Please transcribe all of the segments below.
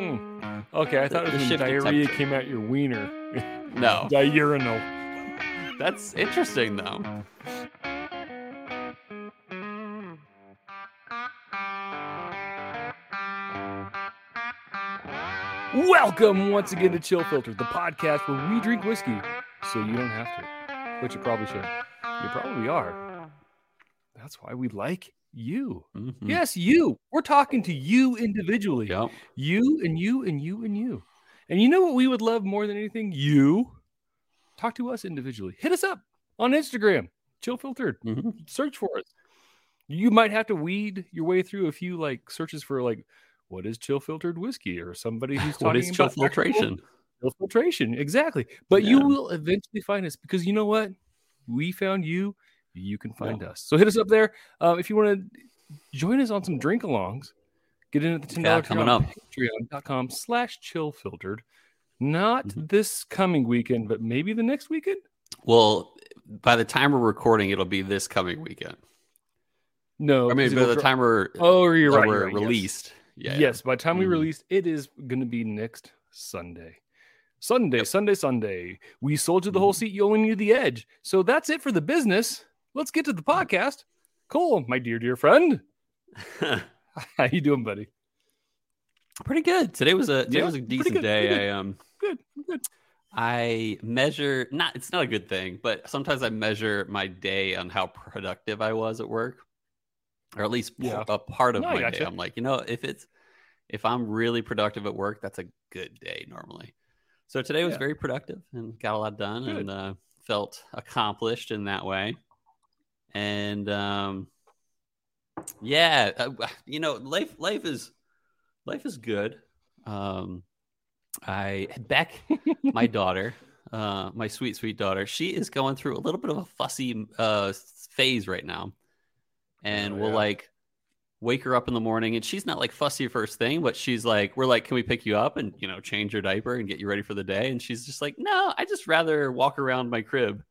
Hmm. Okay, I thought it was when diarrhea came out your wiener. No, Diurnal. that's interesting though. Welcome once again to Chill Filter, the podcast where we drink whiskey so you don't have to. But you probably should. You probably are. That's why we like you. Mhm. Yes, you. We're talking to you individually. Yep. You and you and you and you. And you know what we would love more than anything? You. Talk to us individually. Hit us up on Instagram. Chill filtered. Mhm. Search for us. You might have to weed your way through a few like searches for like what is chill filtered whiskey or somebody who's talking What is chill about filtration? chill filtration. Exactly. But you will eventually find us because you know what? We found you. You can find us. So hit us up there. Um, if you want to join us on some drink alongs, get in at the $10 Yeah, coming up. patreon.com slash chill filtered. Not Mhm. this coming weekend, but maybe the next weekend. Well, by the time we're recording, it'll be this coming weekend. No. I mean by the dro- time we're Oh, you're right. we're right, yes. released. Yeah. Yes, by the time we Mhm. release, it is going to be next Sunday. Sunday, Sunday, Sunday. We sold you the whole Mhm. seat. You only need the edge. So that's it for the business. Let's get to the podcast. Cole, my dear, dear friend. How you doing, buddy? pretty good. Today was a today Yeah, was a decent good, day. pretty I um Good, good. I measure not it's not a good thing, but sometimes I measure my day on how productive I was at work. Or at least Yeah. a part of No, my day. I'm like, you know, if it's if I'm really productive at work, that's a good day normally. So today was Yeah. very productive and got a lot done Good. and uh, felt accomplished in that way. And um yeah, uh, you know, life life is life is good. Um I Beck, my daughter, uh, my sweet, sweet daughter, she is going through a little bit of a fussy uh, phase right now. And Oh, we'll yeah. like wake her up in the morning and she's not like fussy first thing, but she's like, we're like, can we pick you up and, you know, change your diaper and get you ready for the day? And she's just like, no, I just rather walk around my crib.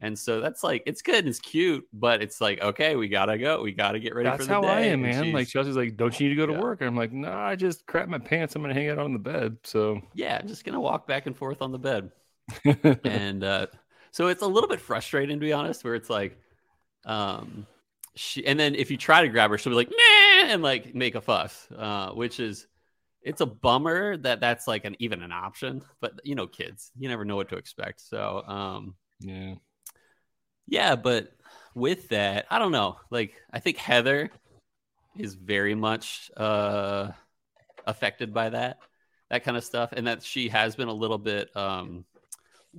And so that's like, it's good and it's cute, but it's like, okay, we gotta go. We gotta get ready That's for the how day. I am, man. Like she's- Chelsea's like, don't you need to go to Yeah. work? And I'm like, no, I just crap my pants. I'm gonna hang out on the bed. So yeah, I'm just gonna walk back and forth on the bed. and uh, so it's a little bit frustrating to be honest where it's like um she and then if you try to grab her she'll be like Meh! and like make a fuss uh which is it's a bummer that that's like an even an option but you know kids you never know what to expect so um yeah. Yeah but with that i don't know like i think heather is very much uh affected by that that kind of stuff and that she has been a little bit um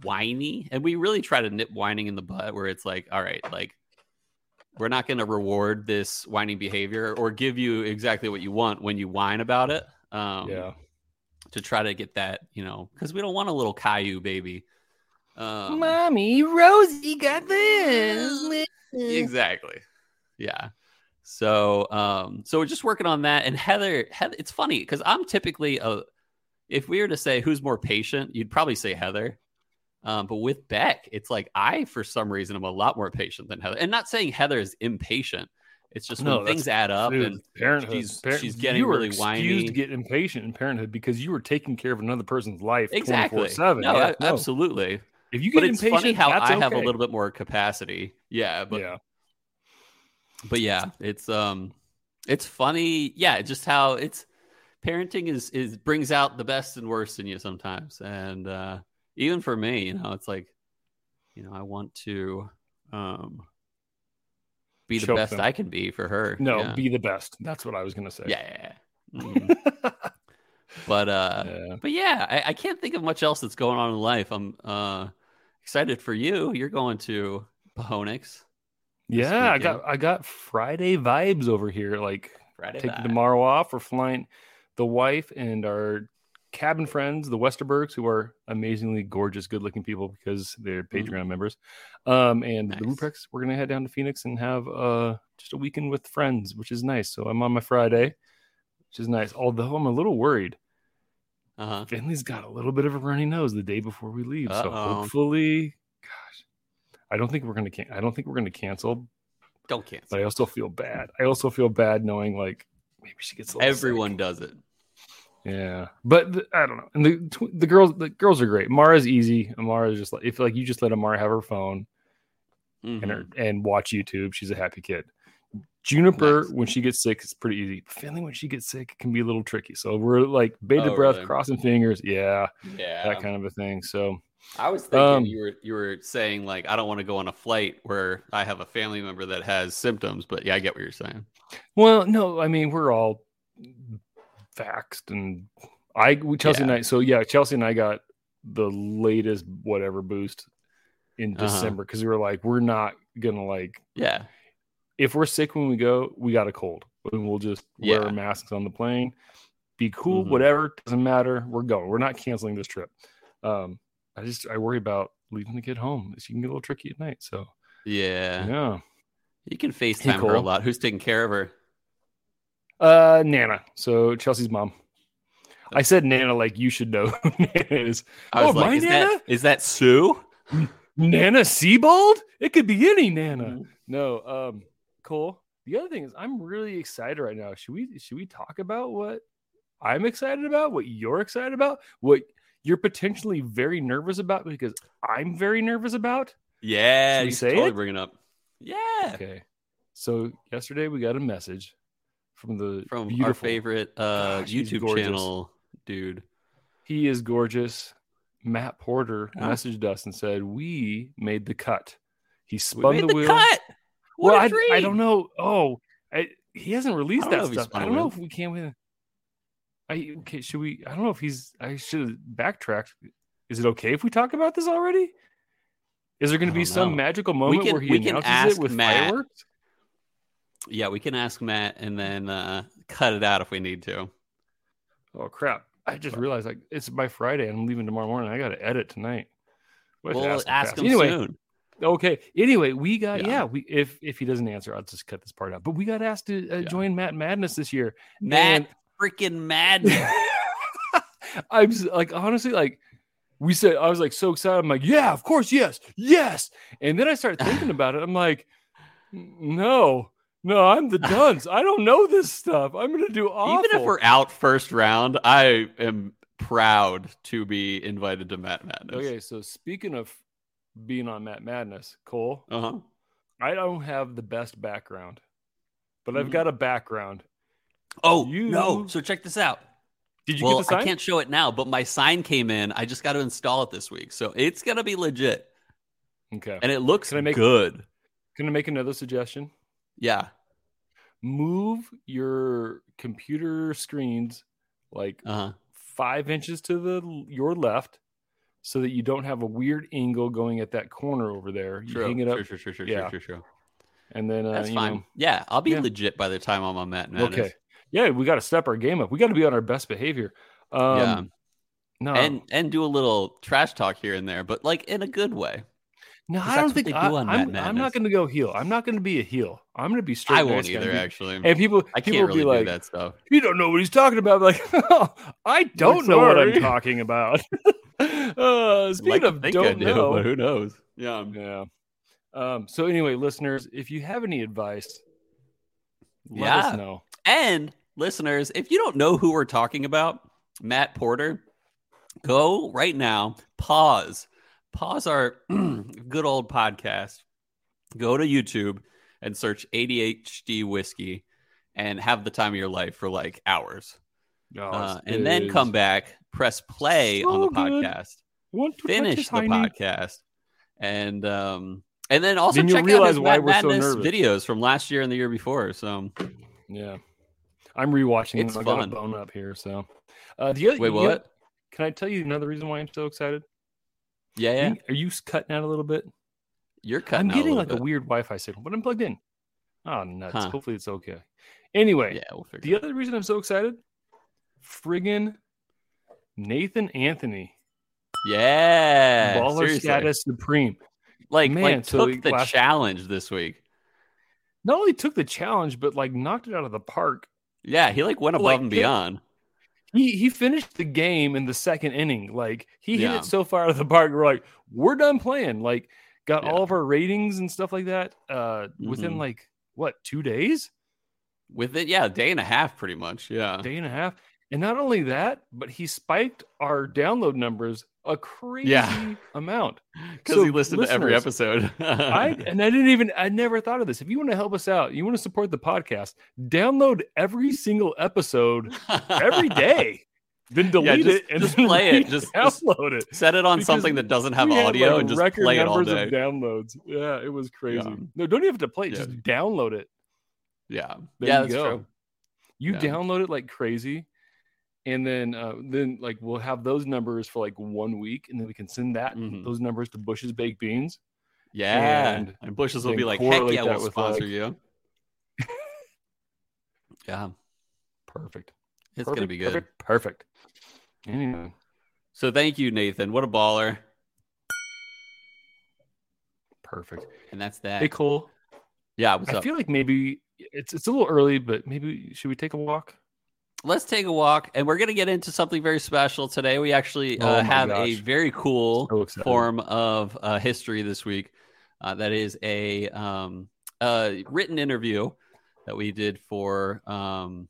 whiny and we really try to nip whining in the butt where it's like all right like we're not going to reward this whining behavior or give you exactly what you want when you whine about it um yeah. to try to get that you know because we don't want a little caillou baby um Mommy, Rosie got this. exactly. Yeah. So um so we're just working on that. And heather, heather it's funny because i'm typically a if we were to say who's more patient you'd probably say heather. Um but with beck it's like i for some reason am a lot more patient than heather. And not saying heather is impatient. It's just No, when things add up Dude, and parenthood. she's Par- she's getting you were really excused whiny. to get impatient in parenthood because you were taking care of another person's life exactly. 24/7. no, Yeah, a- absolutely If you get but it's funny how i have a little bit more capacity yeah but yeah. but yeah, it's um it's funny. Yeah, just how it's parenting is is brings out the best and worst in you sometimes. And uh even for me, you know, it's like you know, I want to um be the Choke best them. I can be for her. No, yeah. be the best. That's what I was gonna say. yeah. Mhm. but uh Yeah. but yeah, I, I can't think of much else that's going on in life. I'm uh excited for you. You're going to Pahonix Yeah, I got I got Friday vibes over here. Like Friday. taking night. tomorrow off. We're flying the wife and our cabin friends, the Westerbergs, who are amazingly gorgeous, good looking people because they're Patreon members. Um, and the Mm-hmm. Nice. Ruprechts, we're gonna head down to Phoenix and have uh just a weekend with friends, which is nice. So I'm on my Friday, which is nice. Although I'm a little worried. Uh-huh. Finley's got a little bit of a runny nose the day before we leave. So Uh-oh. hopefully, gosh, I don't think we're gonna can- I don't think we're gonna cancel, Don't cancel. but I also feel bad. I also feel bad knowing like maybe she gets a Everyone sick. does it. Yeah, but the, I don't know. And the tw- the girls the girls are great. Mara's easy. Amara's just like if like you just let Amara have her phone and her Mhm. and watch YouTube, she's a happy kid. Juniper Nice. when she gets sick it's pretty easy. Finley when she gets sick it can be a little tricky. So we're like bated Oh, breath, really? crossing fingers, yeah, Yeah. that kind of a thing. So I was thinking Um, you were you were saying like I don't want to go on a flight where I have a family member that has symptoms, but yeah, I get what you're saying. Well, no, I mean we're all vaxxed, and I we Chelsea and I. So yeah, Chelsea and I got the latest whatever boost in Uh-huh. December because we were like, we're not gonna like Yeah. If we're sick when we go, we got a cold, and we'll just wear Yeah. our masks on the plane, be cool, Mhm. whatever doesn't matter. We're going. We're not canceling this trip. Um, I just I worry about leaving the kid home. She can get a little tricky at night. So Yeah. yeah, You can FaceTime her a lot. Who's taking care of her? uh, Nana. So Chelsea's mom. I said Nana like you should know who Nana is. I was Oh, like, my is Nana? that is that Sue? Nana Sebald? It could be any Nana. Mhm. No, um, Cole. The other thing is, I'm really excited right now. Should we should we talk about what I'm excited about? What you're excited about? What you're potentially very nervous about because I'm very nervous about? Yeah, you say totally it? bring it up. Yeah. Okay. So yesterday we got a message from the From our favorite uh Gosh, YouTube channel dude. He is gorgeous. Matt Porter Ah. messaged us and said we made the cut. He spun the the wheel. cut. What well, a I, dream. I don't know. Oh, I, he hasn't released I don't that know if he stuff. spun I a don't know if we can. With, I okay. Should we? I don't know if he's. I should have backtracked. Is it okay if we talk about this already? Is there going to be some know. magical moment can- where he announces it with Matt. fireworks? Yeah, we can ask Matt and then uh cut it out if we need to. Oh crap! I just realized like it's my Friday. and I'm leaving tomorrow morning. I got to edit tonight. We'll have to him ask him anyway. soon. Okay. Anyway, we got Yeah. yeah. we if if he doesn't answer, I'll just cut this part out. But we got asked to uh, Yeah. join Matt Madness this year. Matt freaking Madden. I'm like honestly like we said I was like so excited. I'm like, yeah, of course, yes, yes. And then I started thinking about it. I'm like, no, no, I'm the dunce. I don't know this stuff. I'm gonna do awful. Even if we're out first round, I am proud to be invited to Matt Madness. okay. So speaking of being on Matt Madness, Cole, Uh huh. I don't have the best background, but I've Mhm. got a background. Oh You- no! So check this out. Did you well, get the sign? I can't show it now, but my sign came in. I just got to install it this week, so it's gonna be legit, Okay. and it looks Can I make- good. Can I make another suggestion? Yeah. Move your computer screens like Uh huh. five inches to the your left so that you don't have a weird angle going at that corner over there. You Sure. hang it up Sure. Sure. Sure. Sure. Yeah. Sure. Sure. Sure. and then uh, That's fine. know- yeah, I'll be yeah. legit by the time I'm on Madness. okay. Yeah, we got to step our game up. We got to be on our best behavior. Um, yeah. No, and and do a little trash talk here and there, but like in a good way. No, I don't think they do I, am I'm not going to go heel. I'm not going to be a heel. I'm going to be straight. I won't either, pe- actually. And people, I people can't really be like, that stuff. you don't know what he's talking about. Like, I don't know what I'm talking about. uh, speaking Like of think don't do, know, but who knows? Yeah. Yeah. Um, so anyway, listeners, if you have any advice, let Yeah. us know. And listeners, if you don't know who we're talking about, Matt Porter, go right now, pause, pause our good old podcast, go to YouTube and search ADHD whiskey and have the time of your life for like hours. Oh, Uh, and then come back, press play on the good. podcast, finish the podcast, and um, and then also Then check out his why Matt we're so Madness nervous. videos from last year and the year before. So Yeah, I'm rewatching. It's them. I got a fun. bone up here. So, uh, the other, wait, what? Can I tell you another reason why I'm so excited? Yeah, yeah. You- Are you cutting out a little bit? You're cutting. I'm out getting a like little a weird Wi-Fi signal, but I'm plugged in. Oh, nuts! Huh. Hopefully it's okay. Anyway. Yeah, we'll figure. the other reason I'm so excited, friggin' Nathan Anthony, Yeah, baller seriously. status supreme. Like, Man, like so took the last- challenge this week. Not only took the challenge, but like knocked it out of the park. Yeah, he like went above Like, and beyond. He he finished the game in the second inning. Like he hit it so far out of the park. We're like, we're done playing. Like got Yeah. all of our ratings and stuff like that. Uh, within Mhm. like what two days, With it, yeah, a day and a half, pretty much. Yeah, day and a half. And not only that, but he spiked our download numbers a crazy Yeah. amount. because So, he listened to every episode. I and I didn't even I never thought of this. If you want to help us out, you want to support the podcast, download every single episode every day. Then delete just- it and just play it. Just- just download it. Set it on Because something that doesn't have audio like, and just record play it all numbers day. of downloads. Yeah, it was crazy. Yeah. No, don't even have to play it. Yeah. Just download it. Yeah, There yeah, you that's go. true. You Yeah. download it like crazy, and then uh, then like we'll have those numbers for like one week, and then we can send that Mhm. those numbers to Bush's Baked Beans. Yeah, And and, Bushes will be like, "Heck yeah, we'll sponsor like- you." yeah, Perfect. it's perfect, gonna be good. Perfect. Perfect. Anyway, So thank you, Nathan. What a baller! perfect. And that's that. Hey, Cole. yeah, what's I up? feel like maybe it's it's a little early, but maybe should we take a walk? Let's take a walk, and we're gonna get into something very special today. We actually Oh uh, my have a very cool So form of uh, history this week. Uh, that is a um, a written interview that we did for um,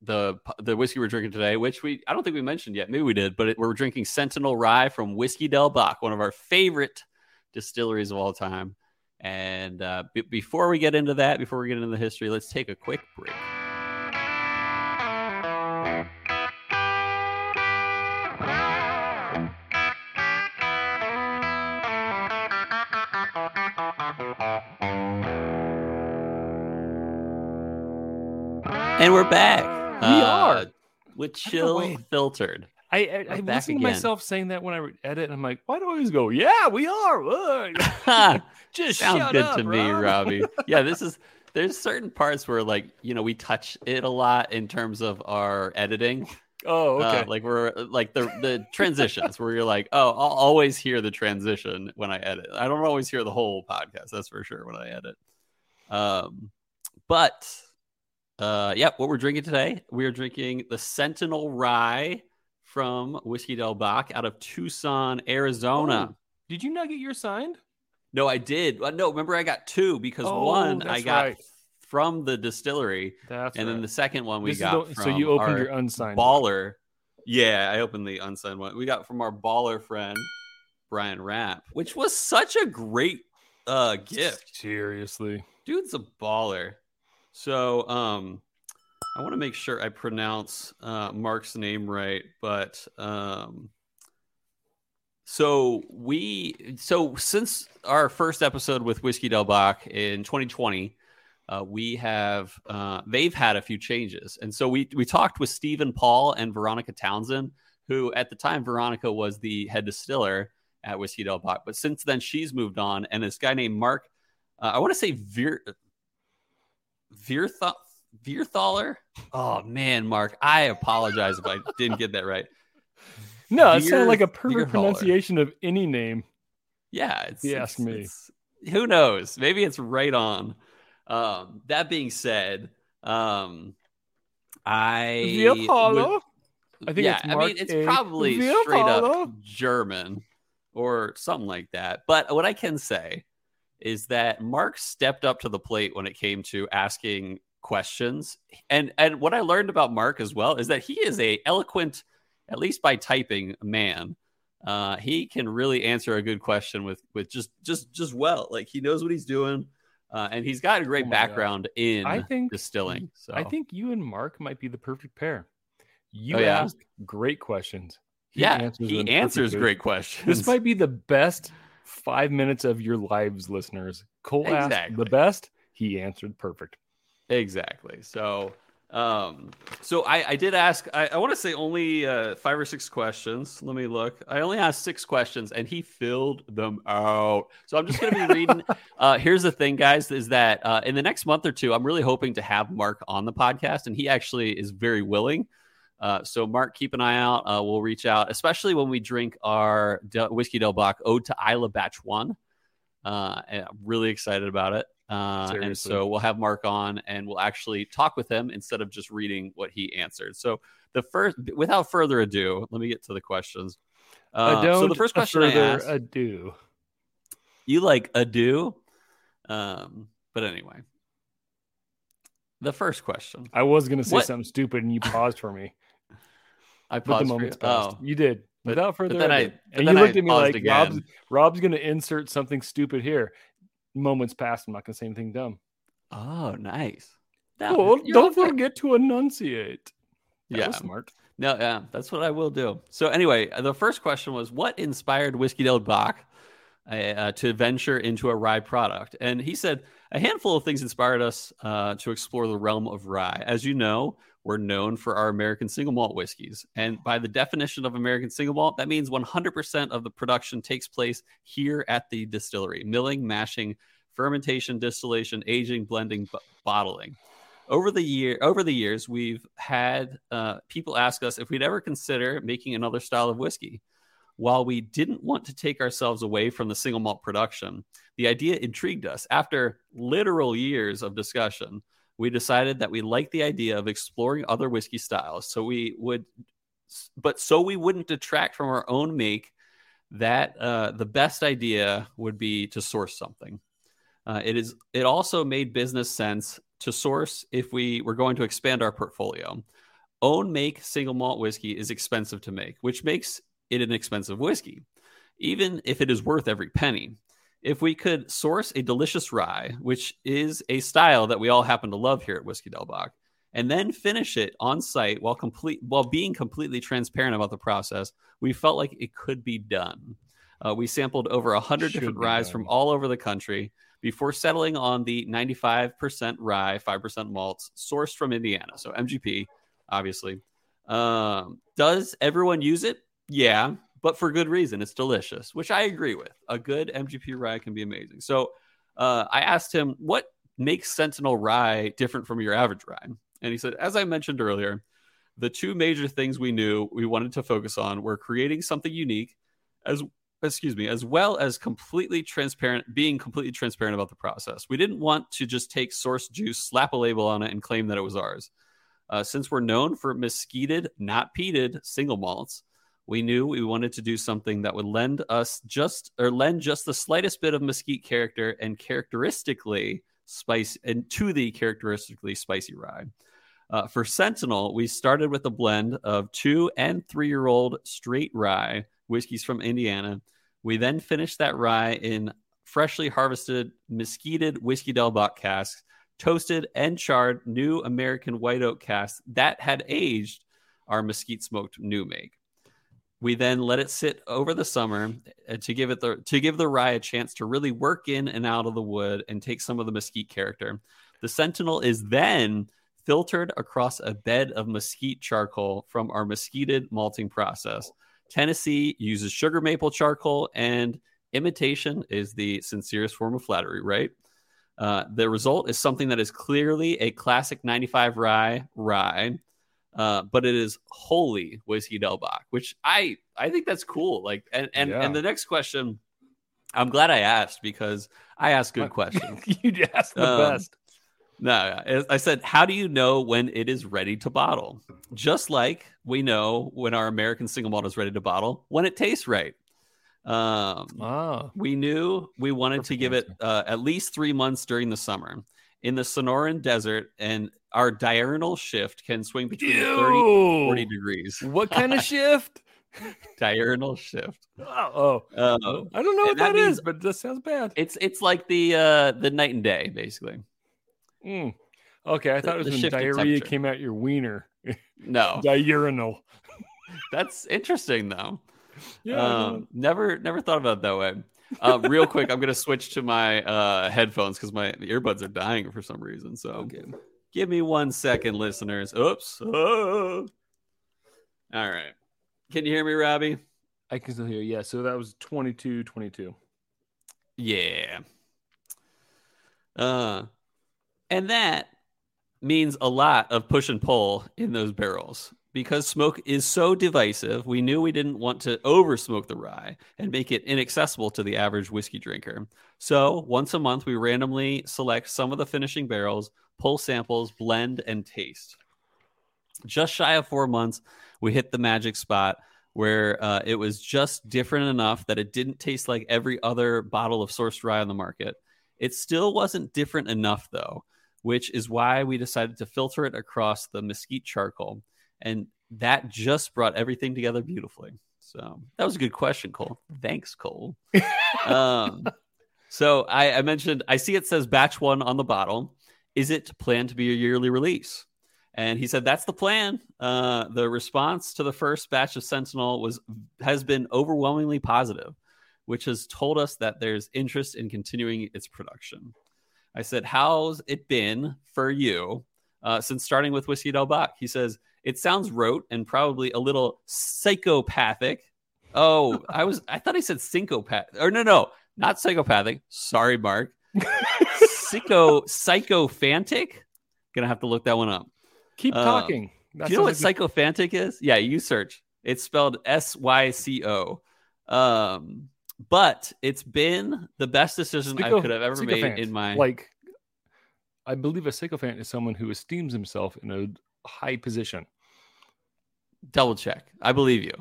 the the whiskey we're drinking today, which we I don't think we mentioned yet. Maybe we did, but it, we're drinking Sentinel Rye from Whiskey Del Bac, one of our favorite distilleries of all time. And uh, b- before we get into that, before we get into the history, let's take a quick break. And we're back. Uh, We are. with chill filtered. I I, I listen to myself saying that when I edit, and I'm like, why do I always go? Yeah, we are. Just Sounds good up, to me, Robbie. Yeah, this is. There's certain parts where like you know we touch it a lot in terms of our editing. Oh, Uh, okay. like we're like the the transitions where you're like, oh, I'll always hear the transition when I edit. I don't always hear the whole podcast. That's for sure when I edit. Um, but uh, yeah, what we're drinking today, we are drinking the Sentinel Rye from Whiskey Del Bac out of Tucson, Arizona. Oh, Did you not get your signed? No, I did. Uh, No, remember I got two because Oh, one I got right. from the distillery, That's and then the second one we This got the- from so you opened our your unsigned. baller. Yeah, I opened the unsigned one. We got from our baller friend Brian Rapp, which was such a great uh gift. Seriously. Dude's a baller. So, um, I want to make sure I pronounce uh, Mark's name right, but um, so we so since our first episode with Whiskey Del Bac in 2020, uh, we have uh, they've had a few changes, and so we we talked with Stephen Paul and Veronica Townsend, who at the time Veronica was the head distiller at Whiskey Del Bac, but since then she's moved on, and this guy named Mark, uh, I want to say Veer Veerth Veerthaler. Oh man, Mark, I apologize if I didn't get that right. No, it sounded like a perfect pronunciation of any name. Yeah, it's, You ask me. it's- who knows? Maybe it's right on. Um, that being said, um, I Veerhaler? would- I think yeah, it's I mean it's A. probably straight up German or something like that. But what I can say is that Mark stepped up to the plate when it came to asking questions. And and what I learned about Mark as well is that he is a eloquent, at least by typing, man. Uh, he can really answer a good question with with just just just well. Like he knows what he's doing. Uh, and he's got a great Oh background in I think- distilling. So I think you and Mark might be the perfect pair. You Oh, yeah? ask great questions. yeah, answers he answers great questions. This might be the best five minutes of your lives, listeners. Cole asked the best. He answered perfect. Exactly. So, um, so I, I did ask. I, I want to say only uh, five or six questions. Let me look. I only asked six questions, and he filled them out. So I'm just going to be reading. uh, here's the thing, guys: is that uh, in the next month or two, I'm really hoping to have Mark on the podcast, and he actually is very willing. Uh, so, Mark, keep an eye out. Uh, we'll reach out, especially when we drink our Del- whiskey Del Bac Ode to Islay Batch One. Uh, and I'm really excited about it. Uh, and so we'll have Mark on, and we'll actually talk with him instead of just reading what he answered. So, the first, without further ado, let me get to the questions. Uh, I don't so the first question I further asked, ado. you like ado, um, but anyway, the first question. I was gonna say What- something stupid and you paused for me. I put the moment's you. passed. Oh, You did. But- Without further but then I- but and then you I looked at me like Rob's, again. Rob's going to insert something stupid here. Moments past. I'm not going to say anything dumb. oh, nice. No, Well, you're don't okay. forget to enunciate. That Yeah, was smart. No, yeah, that's what I will do. So anyway, the first question was what inspired Whiskey Del Bac uh, uh, to venture into a rye product? And he said a handful of things inspired us uh, to explore the realm of rye. As you know, we're known for our American single malt whiskeys, and by the definition of American single malt, that means 100% of the production takes place here at the distillery: milling, mashing, fermentation, distillation, aging, blending, b- bottling. Over the year over the years we've had uh, people ask us if we'd ever consider making another style of whiskey. While we didn't want to take ourselves away from the single malt production the idea intrigued us. After literal years of discussion we decided that we liked the idea of exploring other whiskey styles so we would but so we wouldn't detract from our own make that uh, the best idea would be to source something uh, it is it also made business sense to source if we were going to expand our portfolio. Own make single malt whiskey is expensive to make, which makes it an expensive whiskey, even if it is worth every penny. If we could source a delicious rye, which is a style that we all happen to love here at Whiskey Del Bac, and then finish it on site while complete while being completely transparent about the process, we felt like it could be done. Uh, we sampled over a hundred Should different ryes done. from all over the country before settling on the 95% rye, 5% malts sourced from Indiana. So MGP, obviously. Um, does everyone use it? Yeah, but for good reason. It's delicious, which I agree with. A good MGP rye can be amazing. So uh, I asked him, what makes Sentinel rye different from your average rye? And he said, as I mentioned earlier, the two major things we knew we wanted to focus on were creating something unique as excuse me, as well as completely transparent, being completely transparent about the process. We didn't want to just take source juice, slap a label on it, and claim that it was ours. Uh, since we're known for mesquited, not peated single malts, we knew we wanted to do something that would lend us just or lend just the slightest bit of mesquite character and characteristically spice and to the characteristically spicy rye. Uh, for Sentinel, we started with a blend of two and three year old straight rye whiskeys from Indiana. We then finished that rye in freshly harvested mesquited whiskey del casks, toasted and charred new American white oak casks that had aged our mesquite smoked new make. We then let it sit over the summer uh, to give it the to give the rye a chance to really work in and out of the wood and take some of the mesquite character. The Sentinel is then filtered across a bed of mesquite charcoal from our mesquited malting process. Tennessee uses sugar maple charcoal, and imitation is the sincerest form of flattery, right? Uh, the result is something that is clearly a classic 95 rye rye, uh, but it is wholly whiskey del Bac, which I I think that's cool. Like, and and, Yeah. and the next question, I'm glad I asked because I ask good questions. you asked the Um, best. No, I- said, how do you know when it is ready to bottle? Just like we know when our American single malt is ready to bottle, when it tastes right. Um, Ah, we knew we wanted to Perfect give it uh, at least three months during the summer in the Sonoran Desert, and our diurnal shift can swing between 30 and 40 degrees. What kind of shift? diurnal shift. Oh, oh. Uh, I don't know what that that is, means- but that sounds bad. it's it's like the uh, the night and day, basically. Mm. Okay, I The- thought it was the when diarrhea came out your wiener. No, Diurnal. that's interesting though. Yeah, um, never never thought about it that way. Uh, real quick, I'm gonna switch to my uh, headphones because my earbuds are dying for some reason. So okay. Give me one second, listeners. Oops. Oh. All right. Can you hear me, Robbie? I can still hear. you. Yeah, so that was 22 22. Yeah. Uh, and that means a lot of push and pull in those barrels because smoke is so divisive. We knew we didn't want to over smoke the rye and make it inaccessible to the average whiskey drinker. So once a month, we randomly select some of the finishing barrels, pull samples, blend, and taste. Just shy of four months, we hit the magic spot where uh, it was just different enough that it didn't taste like every other bottle of sourced rye on the market. It still wasn't different enough, though, which is why we decided to filter it across the mesquite charcoal. And that just brought everything together beautifully. So that was a good question, Cole. Thanks, Cole. um, so I, I mentioned I see it says batch one on the bottle. Is it planned to be a yearly release? And he said that's the plan. Uh, the response to the first batch of Sentinel was has been overwhelmingly positive, which has told us that there's interest in continuing its production. I said, "How's it been for you uh, since starting with Whiskey Del Bac?" He says, "It sounds rote and probably a little psychopathic." Oh, I was I thought he said syncopath or no no not psychopathic. Sorry, Mark. Psycho psychophantic. Gonna have to look that one up. Keep Uh, talking. Do you know what psychophantic is? Yeah, you search. It's spelled S Y C O. Um, but it's been the best decision I could have ever made in my like? I believe a sycophant is someone who esteems himself in a high position. double check. I believe you.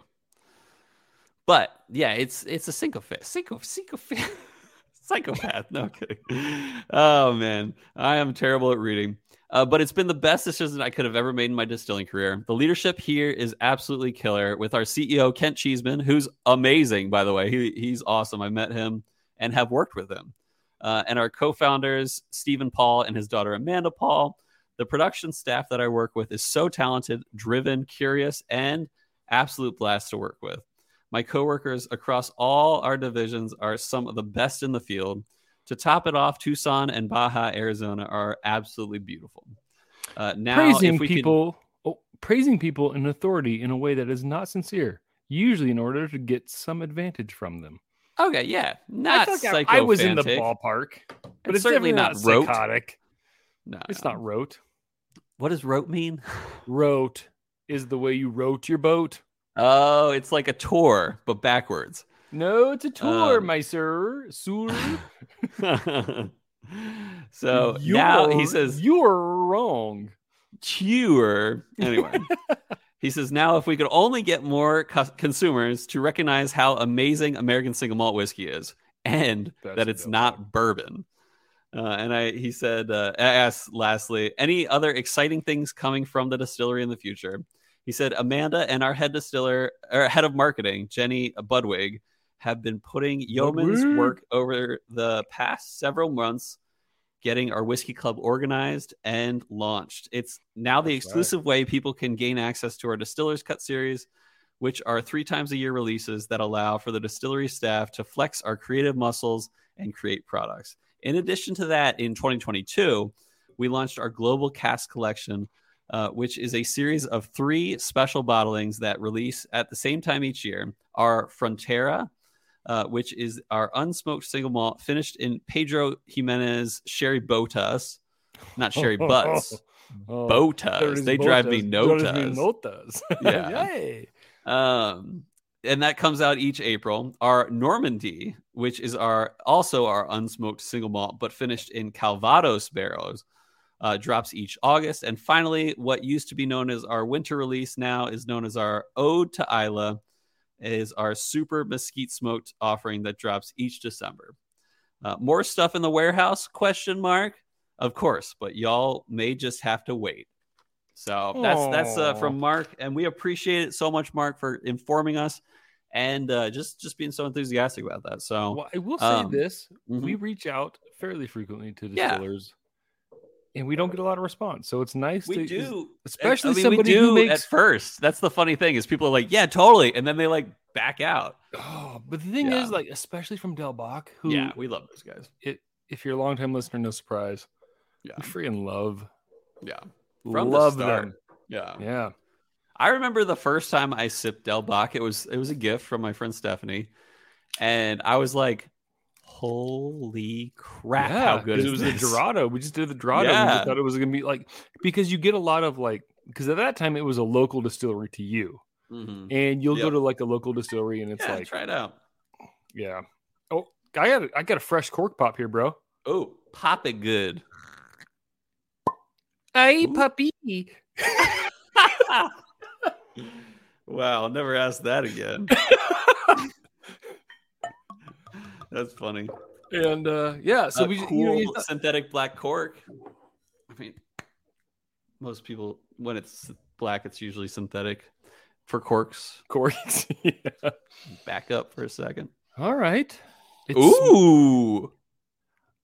But yeah, it's it's a sycophant. Syco, sycophant. Psychopath. No kidding. Oh man, I am terrible at reading. Uh, but it's been the best decision I could have ever made in my distilling career. The leadership here is absolutely killer with our CEO Kent Cheeseman, who's amazing by the way. He he's awesome. I met him and have worked with him. Uh, and our co-founders Stephen Paul and his daughter Amanda Paul. The production staff that I work with is so talented, driven, curious, and absolute blast to work with. My coworkers across all our divisions are some of the best in the field. To top it off, Tucson and Baja, Arizona are absolutely beautiful. Uh, now, praising if we could- people, oh, praising people in authority in a way that is not sincere, usually in order to get some advantage from them. okay, yeah, I not feel like I- was in the ballpark, but it's, certainly not not rote. psychotic. No, It's no. not rote. What does rote mean? Rote is the way you wrote your boat. Oh, it's like a tour, but backwards. No, it's a tour, Um, my sir. Sir. so now he says you're wrong. tour. Anyway, he says now if we could only get more consumers to recognize how amazing American single malt whiskey is, and That's that it's not bourbon. Uh, and I, he said, uh, I asked lastly, any other exciting things coming from the distillery in the future? He said, Amanda and our head distiller, or head of marketing, Jenny Budwig, have been putting yeoman's Budwig. work over the past several months getting our whiskey club organized and launched. It's now the That's right. exclusive way people can gain access to our distillers cut series, which are three times a year releases that allow for the distillery staff to flex our creative muscles and create products. In addition to that, in 2022, we launched our global cast collection, uh, which is a series of three special bottlings that release at the same time each year. Our Frontera, uh, which is our unsmoked single malt finished in Pedro Ximénez Sherry Botas, not Sherry Butts, Oh, Botas. They drive me botas. Is me notas. notas. Yeah. Yay. Um, and that comes out each April. Our Normandie, which is our also our unsmoked single malt, but finished in Calvados barrels, uh, drops each August. And finally, what used to be known as our winter release now is known as our Ode to Islay, is our super mesquite smoked offering that drops each December. Uh, more stuff in the warehouse? Question mark. Of course, but y'all may just have to wait. So that's that's uh, from Mark, and we appreciate it so much, Mark, for informing us and uh, just just being so enthusiastic about that. So Well, I will say um, this: mhm. we reach out fairly frequently to distillers, and we don't get a lot of response. So it's nice. we to, do, especially I mean, somebody do who makes. at first. That's the funny thing is people are like, yeah, totally, and then they like back out. Oh, but the thing Yeah. is, like, especially from Del Bac, who, yeah, we love those guys. it, if you're a long time listener, no surprise, Yeah, we freaking love, yeah, From the love start. them. yeah. Yeah. I remember the first time I sipped Del Bac. It was it was a gift from my friend Stephanie, and I was like, "Holy crap! yeah, how good 'cause is it was this?" a Dorado. We just did the Dorado. We Yeah. just thought it was gonna be like because you get a lot of like because at that time it was a local distillery to you, Mhm. and you'll go to like a local distillery and it's Yeah, like try it out. yeah. Oh, I got a, I got a fresh cork pop here, bro. Oh, pop it good. Hey, Ooh. puppy. wow, I'll never ask that again. That's funny. And uh yeah, so A we cool you know, you thought- synthetic black cork. I mean, most people when it's black, it's usually synthetic. for corks. Corks. yeah. Back up for a second. All right. It's- Ooh.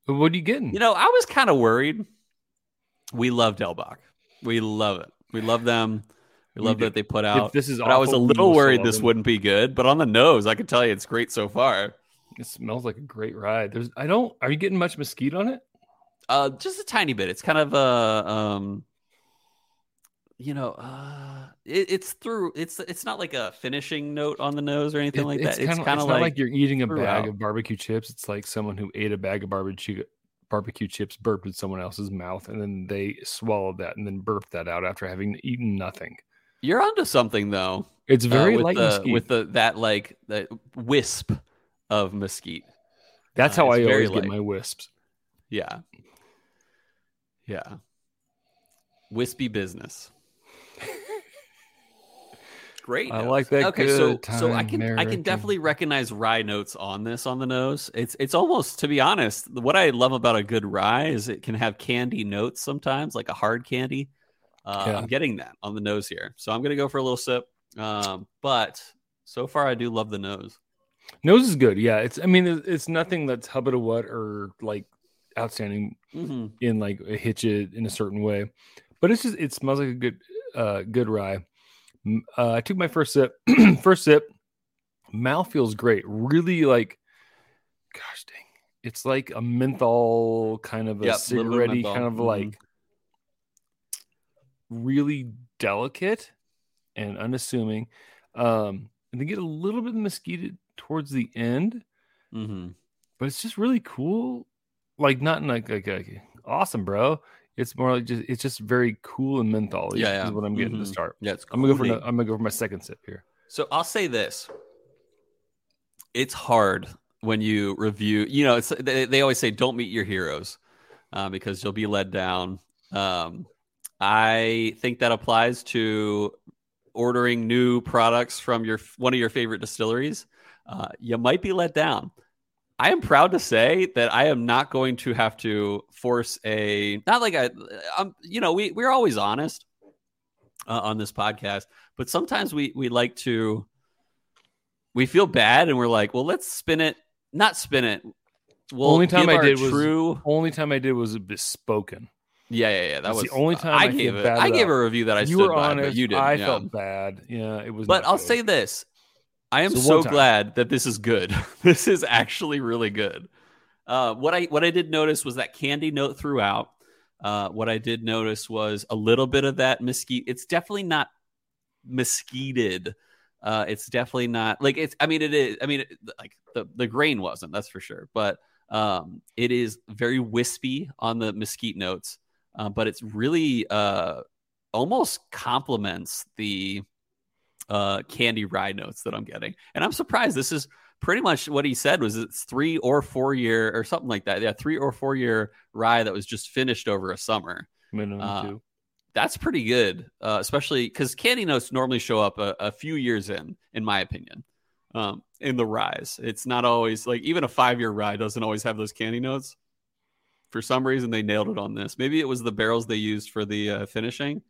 What are you getting? You know, I was kind of worried. We love Delbac. We love it. We love them. We, We love do. that they put If out. this is But I was a little worried this them. wouldn't be good. But on the nose, I can tell you it's great so far. It smells like a great ride. There's I don't are you getting much mesquite on it? Uh, just a tiny bit. It's kind of a um, you know, uh, it, it's through. It's it's not like a finishing note on the nose or anything It- like it's that. It's kinda- kind of like, like you're eating a bag of barbecue chips. It's like someone who ate a bag of barbecue barbecue chips burped in someone else's mouth and then they swallowed that and then burped that out after having eaten nothing. you're onto something though. It's uh, very with light the, with the that like the wisp of mesquite. That's uh, how it's I very always get my wisps. Yeah. Yeah. Wispy business. Great. I nose. like that Okay, so good so I time can I can definitely recognize rye notes on this on the nose. It's it's almost to be honest, what I love about a good rye is it can have candy notes sometimes, like a hard candy. Uh, Yeah. I'm getting that on the nose here, so I'm gonna go for a little sip. Um, but so far, I do love the nose. Nose is good. Yeah, it's I mean it's, nothing that's hubba to what or like outstanding hmm in like a hitch it in a certain way, but it's just it smells like a good uh good rye. Uh, I took my first sip. first sip, mouth feels great. Really like, gosh dang, it's like a menthol kind of a Yep, little bit of cigarette kind of Mhm. like really delicate and unassuming. Um, and they get a little bit of mesquite towards the end hmm but it's just really cool. Like not in like like, like awesome, bro. It's more like just it's just very cool and menthol. Yeah, yeah. is what I'm getting Mhm. to start. Yeah, it's I'm gonna go for no- I'm gonna go for my second sip here. So I'll say this: it's hard when you review. You know, it's they, they always say don't meet your heroes uh, because you'll be let down. Um, I think that applies to ordering new products from your one of your favorite distilleries. Uh, you might be let down. I am proud to say that I am not going to have to force a not like I, um, you know, we we're always honest uh, on this podcast, but sometimes we we like to we feel bad and we're like, well, let's spin it, not spin it. We'll Only time I did was- true. Only time I did was bespoken. Yeah, yeah, yeah. That That's was the only time I, I gave it. I gave a review that I you stood were by, honest. but you didn't. I yeah. felt bad. Yeah, it was. But I'll good. say this: I am So glad that this is good. this is actually really good. Uh, what I what I did notice was that candy note throughout. Uh, what I did notice was a little bit of that mesquite. It's definitely not mesquited. Uh, it's definitely not like it's. I mean, it is. I mean, it, like the the grain wasn't. That's for sure. But um, it is very wispy on the mesquite notes. Uh, but it's really uh, almost complements the uh, candy rye notes that I'm getting. And I'm surprised. This is pretty much what he said was it's three or four year or something like that. Yeah, three or four year rye that was just finished over a summer. minimum uh, two. That's pretty good, uh, especially because candy notes normally show up a, a few years in, in my opinion, um, in the rise. It's not always like even a five year rye doesn't always have those candy notes. For some reason, they nailed it on this. Maybe it was the barrels they used for the uh, finishing.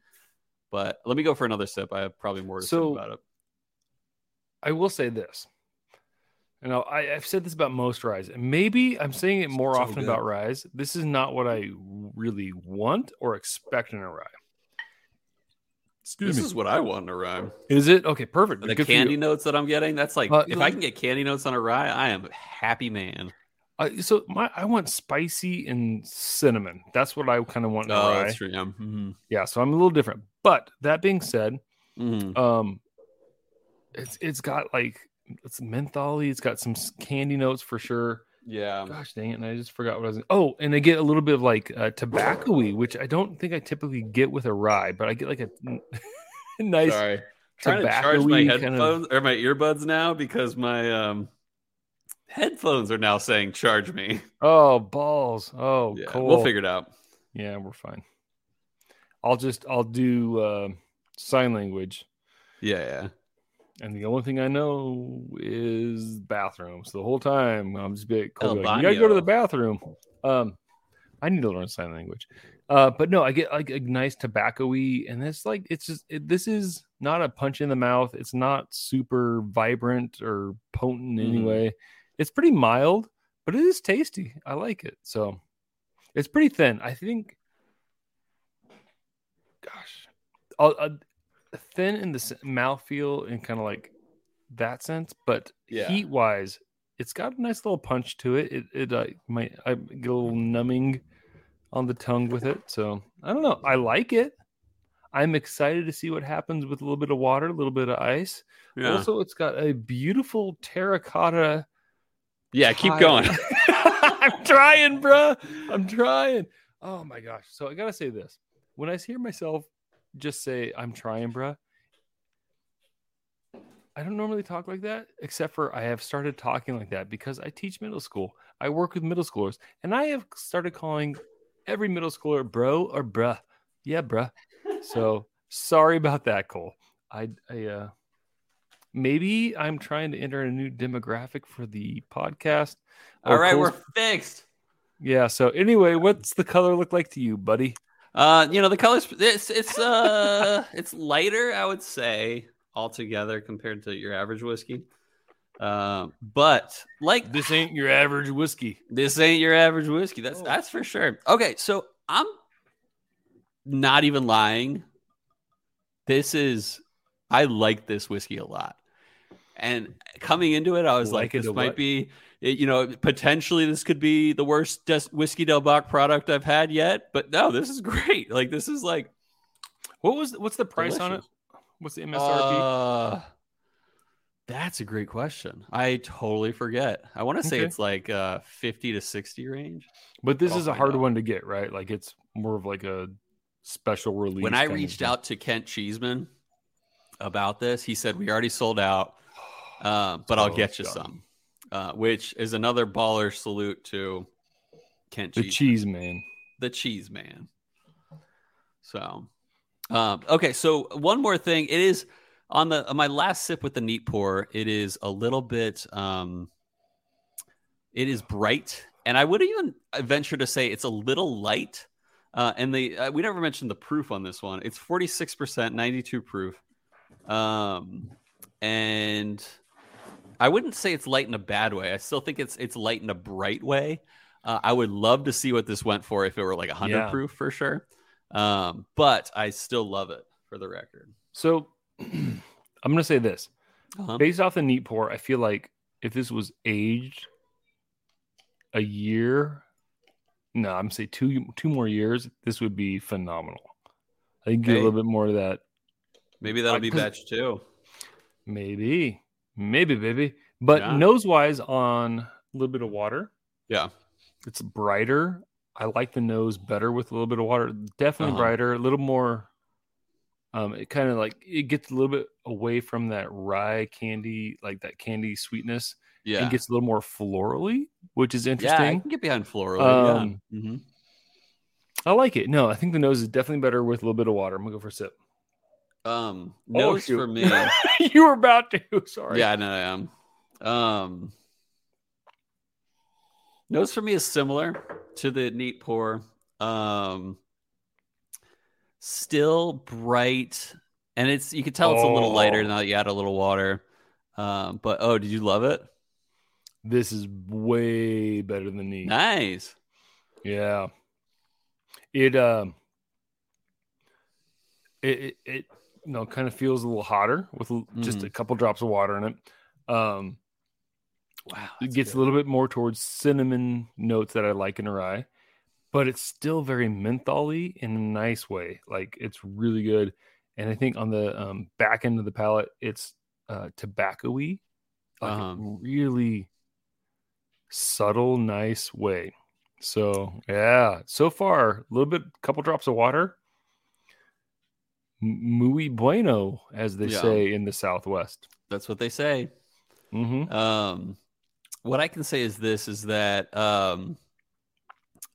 But let me go for another sip. I have probably more to So- say about it. I will say this. And I'll, I, I've said this about most rise. and Maybe I'm saying it more So often good. about rise. This is not what I really want or expect in a rye. Excuse me. This me. is what I want in a rye. Is it okay? Perfect. The Good candy notes that I'm getting, that's like Uh, if I can get candy notes on a rye, I am a happy man. Uh, so my I want spicy and cinnamon. That's what I kind of want in a Oh, rye. that's true. Yeah. hmm Yeah, so I'm a little different. But that being said, hmm um, it's it's got like it's mentholy. It's got some candy notes for sure. Yeah. Gosh dang it! And I just forgot what I was. Oh, and I get a little bit of like uh, tobacco-y, which I don't think I typically get with a rye, but I get like a nice. Sorry. Trying to charge my tobacco-y kind of- headphones or my earbuds now because my um headphones are now saying charge me. Oh balls! Oh, Yeah, cool. we'll figure it out. Yeah, we're fine. I'll just I'll do uh, sign language, Yeah, yeah. and the only thing I know is bathrooms. The whole time I'm just be like, you gotta go to the bathroom. Um, I need to learn sign language. Uh, but no, I get like a nice tobacco-y, and it's like it's just it, this is not a punch in the mouth. It's not super vibrant or potent Mhm. anyway. It's pretty mild, but it is tasty. I like it. So it's pretty thin. I think. Gosh, uh, thin in the mouthfeel and kind of like that sense, but Yeah. heat wise, it's got a nice little punch to it. It it uh, might I get a little numbing on the tongue with it. So I don't know. I like it. I'm excited to see what happens with a little bit of water, a little bit of ice. Yeah. Also, it's got a beautiful terracotta. yeah. Keep going. I'm trying, bro. I'm trying. Oh my gosh. So I gotta say this. When I hear myself just say I'm trying, bruh, I don't normally talk like that, except for I have started talking like that because I teach middle school. I work with middle schoolers, and I have started calling every middle schooler bro or bruh. Yeah, bruh. So sorry about that, Cole. I, I uh maybe I'm trying to enter a new demographic for the podcast. All right, Cole's- we're fixed. yeah. So anyway, what's the color look like to you, buddy? Uh, you know the colors. It's it's uh it's lighter, I would say, altogether compared to your average whiskey. Um, but like This ain't your average whiskey. this ain't your average whiskey. That's Oh. that's for sure. Okay, so I'm not even lying. This is I like this whiskey a lot. And coming into it, I was Like like, it this might what? be, it- you know, potentially this could be the worst des- whiskey Del Bac product I've had yet. But no, this is great. Like this is like What was what's the price on it? What's the MSRP? Uh, that's a great question. I totally forget. I want to say Okay. it's like uh 50 to 60 range. but this is a hard out. one to get, right? Like it's more of like a special release. when I reached out to Kent Cheeseman about this, he said we already sold out, uh, but I'll get you some, uh, which is another baller salute to Kent the Cheeseman, cheese man. the cheese man. So, um, okay, so one more thing. It is on the on my last sip with the neat pour. It is a little bit. Um, it is bright, and I would even venture to say it's a little light. Uh, and the uh, we never mentioned the proof on this one. It's forty six percent, ninety two proof. Um, and I wouldn't say it's light in a bad way. I still think it's it's light in a bright way. Uh, I would love to see what this went for if it were like a hundred Yeah. proof for sure. Um, but I still love it for the record. So I'm gonna say this. Uh-huh. Based off the neat pour, I feel like if this was aged a year, no, I'm gonna say two two more years, this would be phenomenal. I think get a little bit more of that Maybe that'll be batch two. Maybe, maybe, baby. But Yeah. nose wise, on a little bit of water, Yeah. it's brighter. I like the nose better with a little bit of water. Definitely Uh-huh. brighter, a little more. Um, it kind of like it gets a little bit away from that rye candy, like that candy sweetness, Yeah. and gets a little more florally, which is interesting. yeah, I can get behind floral. Um, yeah. hmm I like it. No, I think the nose is definitely better with a little bit of water. I'm gonna go for a sip. Um, Oh, nose shoot. for me. you were about to. Sorry. Yeah, I know I am. Um, nose for me is similar to the neat pour. Um, still bright, and it's you can tell it's a little lighter Oh. now that you add a little water. Um, but oh, did you love it? This is way better than neat. Nice. Yeah. It um it it, it you know kind of feels a little hotter with just Mhm. a couple drops of water in it. Um Wow, it gets good. a little bit more towards cinnamon notes that I like in a rye, but it's still very mentholy in a nice way. Like it's really good. And I think on the um, back end of the palate, it's uh, tobacco-y, like Uh-huh. really subtle, nice way. So yeah, so far a little bit, couple drops of water. Muy bueno, as they Yeah. say in the Southwest. That's what they say. hmm Um, what I can say is this: is that um,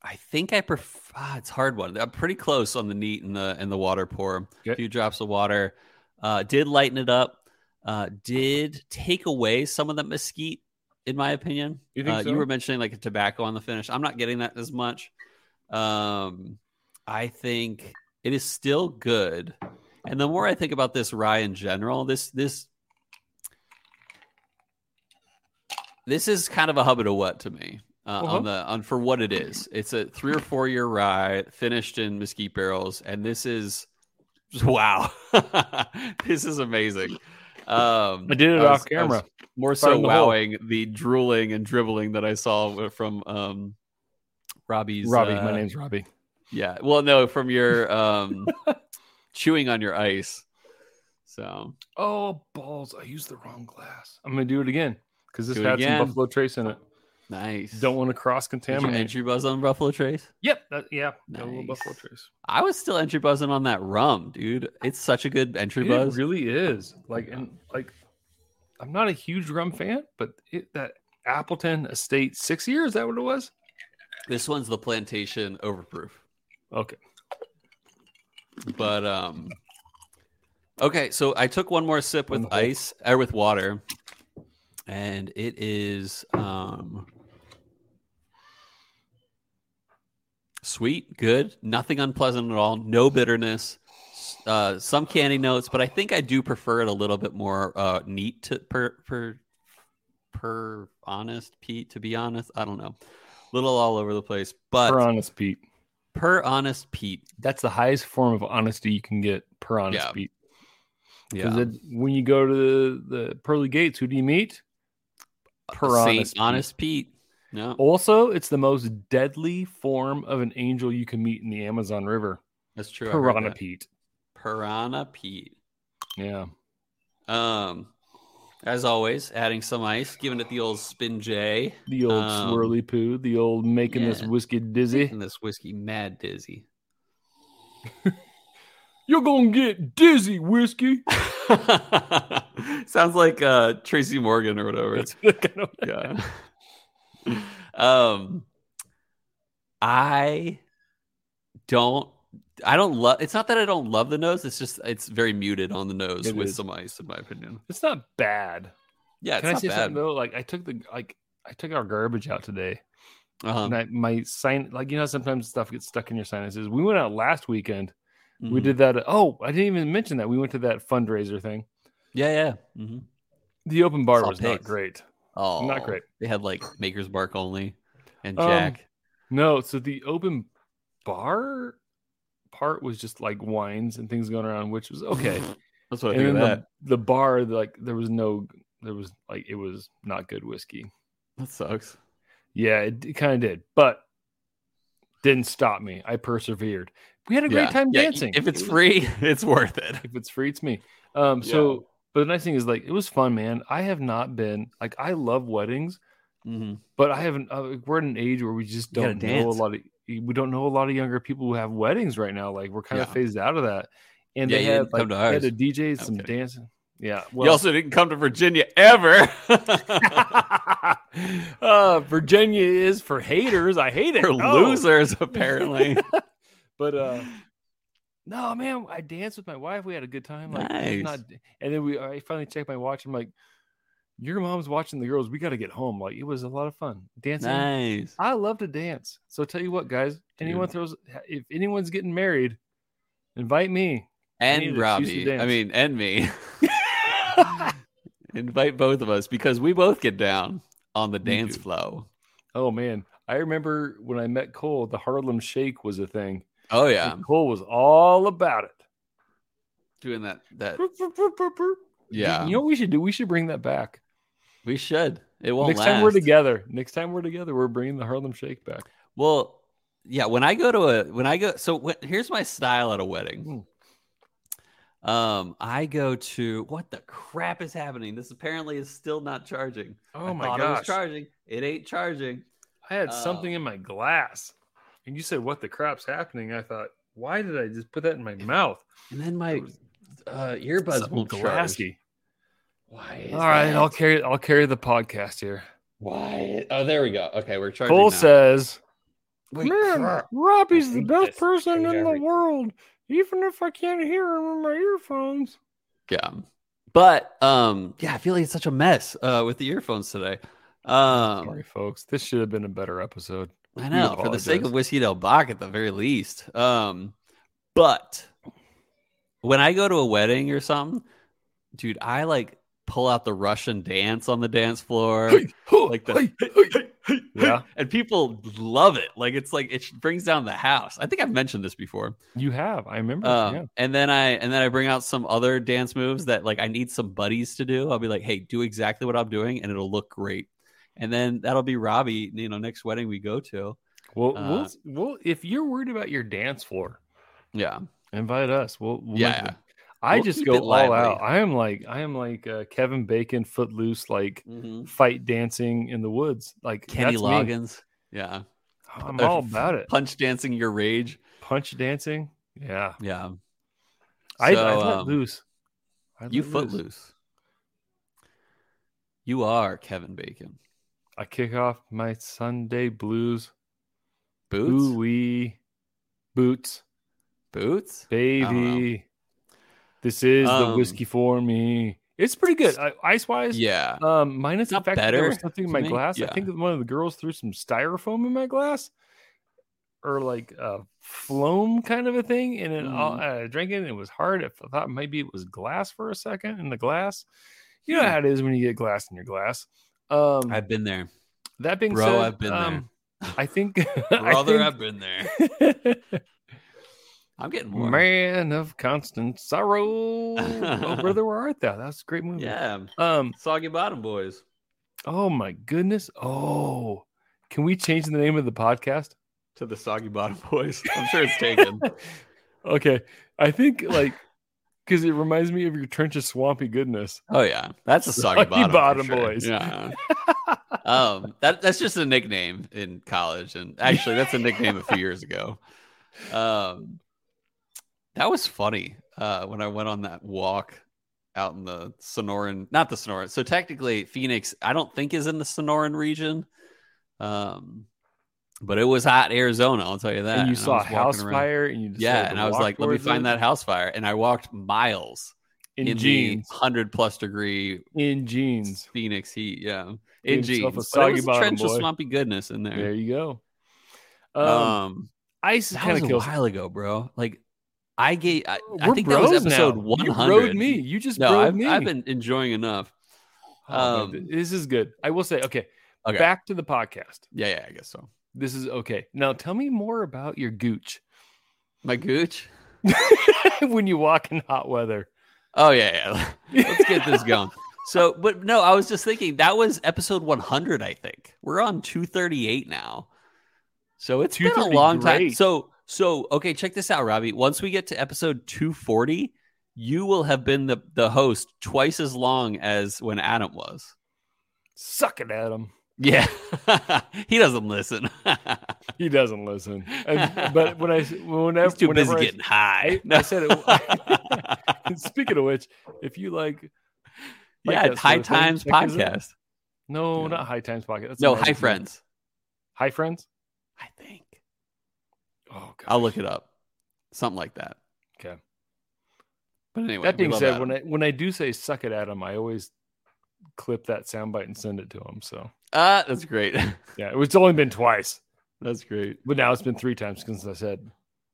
I think I prefer. Ah, it's hard one. I'm pretty close on the neat and the and the water pour. Okay. A few drops of water. Uh, did lighten it up. Uh, did take away some of the mesquite, in my opinion. You think uh, so? You were mentioning like a tobacco on the finish. I'm not getting that as much. Um, I think it is still good. And the more I think about this rye in general, this this this is kind of a hub of what to me. Uh, Uh-huh. on the on for what it is. It's a three or four year rye finished in mesquite barrels, and this is wow, this is amazing. Um, I did it I off was- was camera. more so the hole. wowing the drooling and dribbling that I saw from um, Robbie's. Robbie, uh, my name's Robbie. Yeah, well, no, from your um, chewing on your ice. So Oh balls! I used the wrong glass. I'm gonna do it again because this Do had some Buffalo Trace in it. nice. Don't want to cross contaminate. entry buzz on Buffalo Trace? Yep. That, yeah. got a little Buffalo Trace. I was still entry buzzing on that rum, dude. It's such a good entry It buzz. really is. Like and like, I'm not a huge rum fan, but it, that Appleton Estate six years. Is that what it was? This one's the plantation overproof. Okay. But um okay, so I took one more sip with On the whole- ice or with water, and it is um sweet, good, nothing unpleasant at all, no bitterness. Uh, some candy notes, but I think I do prefer it a little bit more uh, neat to per per per honest Pete. To be honest, I don't know, little all over the place, but Per honest Pete. Per honest Pete, That's the highest form of honesty you can get. Per honest Yeah. Pete. yeah, Because when you go to the, the pearly gates, who do you meet? Per Saint honest Pete. honest Pete. No, Also, it's the most deadly form of an angel you can meet in the Amazon River. that's true. Piranha that. Pete. Piranha Pete. Yeah. Um, as always, adding some ice, giving it the old spin J, The old Um, swirly poo, the old making this whiskey dizzy. and this whiskey mad dizzy. You're gonna get dizzy, whiskey. Sounds like uh Tracy Morgan or whatever. That's kind of yeah. um, I don't. I don't love. It's not that I don't love the nose. It's just it's very muted on the nose It with is. some ice, in my opinion. It's not bad. Yeah, it's Can I say bad. something though? Like I took the like I took our garbage out today, Uh-huh. and I my sign like you know sometimes stuff gets stuck in your sinuses. We went out last weekend. We Mhm. did that. Oh, I didn't even mention that we went to that fundraiser thing. Yeah, yeah. hmm The open bar was not great. Oh, Not great. They had like Maker's Mark only and Um, Jack. No, so the open bar part was just like wines and things going around, which was okay. That's what I and think of the, that. the bar, like there was no, there was like it was not good whiskey. That sucks. Yeah, it, it kind of did, but didn't stop me. I persevered. We had a great Yeah, time yeah, dancing. If it's It was- free, it's worth it. if it's free, it's me. Um, so but the nice thing is like it was fun, man. I have not been like I love weddings, hmm but I haven't. Uh, we're at an age where we just don't know a lot of. We don't know a lot of younger people who have weddings right now. Like we're kind of phased out of that. And Yeah, they you had like had a DJ, some Okay. dancing. Yeah. you Well, also didn't come to Virginia ever. uh, Virginia is for haters. I hate it. For No. losers, apparently. But uh no, man, I danced with my wife. We had a good time. Like, Nice. not, and then we I finally checked my watch. I'm like, your mom's watching the girls. We got to get home. Like, it was a lot of fun dancing. nice. I love to dance. So tell you what, guys, anyone Dude. throws if anyone's getting married, invite me. And to Robbie. I mean, and me. Invite both of us because we both get down on the dance flow. Oh man, I remember when I met Cole, the Harlem Shake was a thing. Oh yeah, And Cole was all about it. doing that. That yeah, You know what we should do? We should bring that back. We should. It won't Next last. time we're together. Next time we're together, we're bringing the Harlem Shake back. Well, yeah. When I go to a when I go, so when, here's my style at a wedding. Um, I go to what the crap is happening? This apparently is still not charging. Oh I my thought it was gosh. charging. It ain't charging. I had something Um, in my glass. And you said, What the crap's happening? I thought, Why did I just put that in my mouth? And then my uh, earbuds Something won't charge. Glassy. Why? Is All right, that? I'll carry I'll carry the podcast here. Why? Oh, there we go. Okay, we're charging. Cole now. says, Wait, Man, crap. Robbie's the best person I hate in the world, even if I can't hear him in my earphones. Yeah. But um, yeah, I feel like it's such a mess uh with the earphones today. Um, Sorry, folks. This should have been a better episode. I know for the sake of whiskey del Bac at the very least. Um, but when I go to a wedding or something, dude, I like pull out the Russian dance on the dance floor, like the yeah, and people love it. Like it's like it brings down the house. I think I've mentioned this before. You have, I remember. Um, yeah. And then I and then I bring out some other dance moves that like I need some buddies to do. I'll be like, hey, do exactly what I'm doing, and it'll look great. And then that'll be Robbie. You know, next wedding we go to. Well, Uh, we'll, we'll if you're worried about your dance floor, Yeah, invite us. We'll, we'll Yeah, make it- yeah. I We'll just go all lively. out. I am like I am like uh, Kevin Bacon, footloose, like Mhm. fight dancing in the woods. Like Kenny that's me. Loggins. Yeah, I'm all about it. punch dancing your rage. Punch dancing. Yeah, Yeah, I, I So, let um, loose. I you let footloose. You are Kevin Bacon. I kick off my Sunday blues. Boots, Ooh wee boots, boots. baby. This is the Um, whiskey for me. It's pretty good. Ice wise, Yeah, Um, minus the fact that there was something in my glass. I think one of the girls threw some styrofoam in my glass, or like a phloem kind of a thing, and it all, Mhm. I drank it. and It was hard. I thought maybe it was glass for a second in the glass. You know Hmm. how it is when you get glass in your glass. Um, I've been there, that being bro. said, I've been um, I think, brother. I I've been there. I'm getting more. man of constant sorrow. oh, brother, where art thou? That's a great movie. Yeah, Um. Soggy Bottom Boys. Oh my goodness. Oh, can we change the name of the podcast? to the Soggy Bottom Boys. I'm sure it's taken. okay. I think like because it reminds me of your trench of swampy goodness. oh yeah, that's a Soggy, Soggy Bottom, Bottom sure. Boys. Yeah. um, that that's just a nickname in college, and actually, that's a nickname a few years ago. Um, that was funny. Uh, when I went on that walk out in the Sonoran, not the Sonoran. So technically, Phoenix, I don't think is in the Sonoran region. Um, but it was hot Arizona. I'll tell you that. and you I saw a house around. fire and you Yeah, and I was like, let me find it that house fire. And I walked miles in, in, jeans. hundred plus degree In jeans. Phoenix heat. Yeah, in jeans. But it was a trench of swampy goodness in There there. you go. Um, Um, ice that kind was of a kills. while ago, bro. Like I gave. I, I think that was episode one You hundred. rode me. You just No, rode I've, me. I've been enjoying enough. Oh, um, man, this is good. I will say, okay, Okay. back to the podcast. Yeah, yeah, I guess so. This is okay. Now tell me more about your gooch My gooch. when you walk in hot weather. Oh yeah, yeah. Let's get this going. So, but no, I was just thinking that was episode 100. I think we're on 238 now. So it's been a 230, long time. So, so okay, check this out, Robbie. Once we get to episode 240, you will have been the the host twice as long as when Adam was. Suck it at him. Yeah, he doesn't listen. He doesn't listen. And, but when I whenever He's too busy I- getting high. I said it. Speaking of which, if you like, like yeah, that High thing, Times out. podcast. no, Yeah. not High Times podcast. That's No, another Hi. Friends. Hi Friends. I think Oh, God. I'll look it up. Something like that. Okay. But anyway, that being said, Adam. when I when I do say "suck it at him," I always clip that soundbite and send it to him. So Ah, that's great. yeah, it's only been twice, that's great. but now it's been three times since I said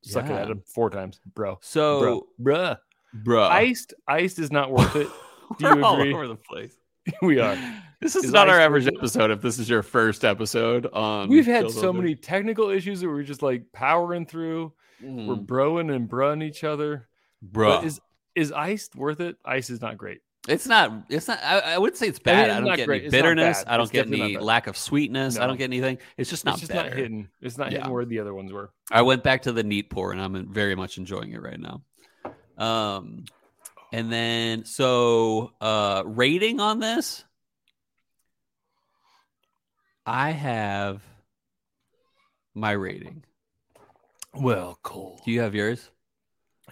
"suck it Yeah. at him" four times, bro. So, bro, bruh. bro, Iced, iced is not worth it. Do we're you all agree? over the place. we are. This is, Is not our average it? episode. If this is your first episode on, We've had so many technical issues that we're just like powering through. We're Mm, broing and bruhing each other. bro. Is is iced worth it? Ice is not great. It's not. It's not. I, I would say it's I mean, bad. it's I, don't get great. any bitterness. I don't It's get any lack of sweetness. I don't get anything. It's just not it's just better. not hidden. It's not hidden where the other ones were. I went back to the neat pour, and I'm very much enjoying it right now. Um, and then so uh, rating on this, I have my rating. Well, Cole. Do you have yours?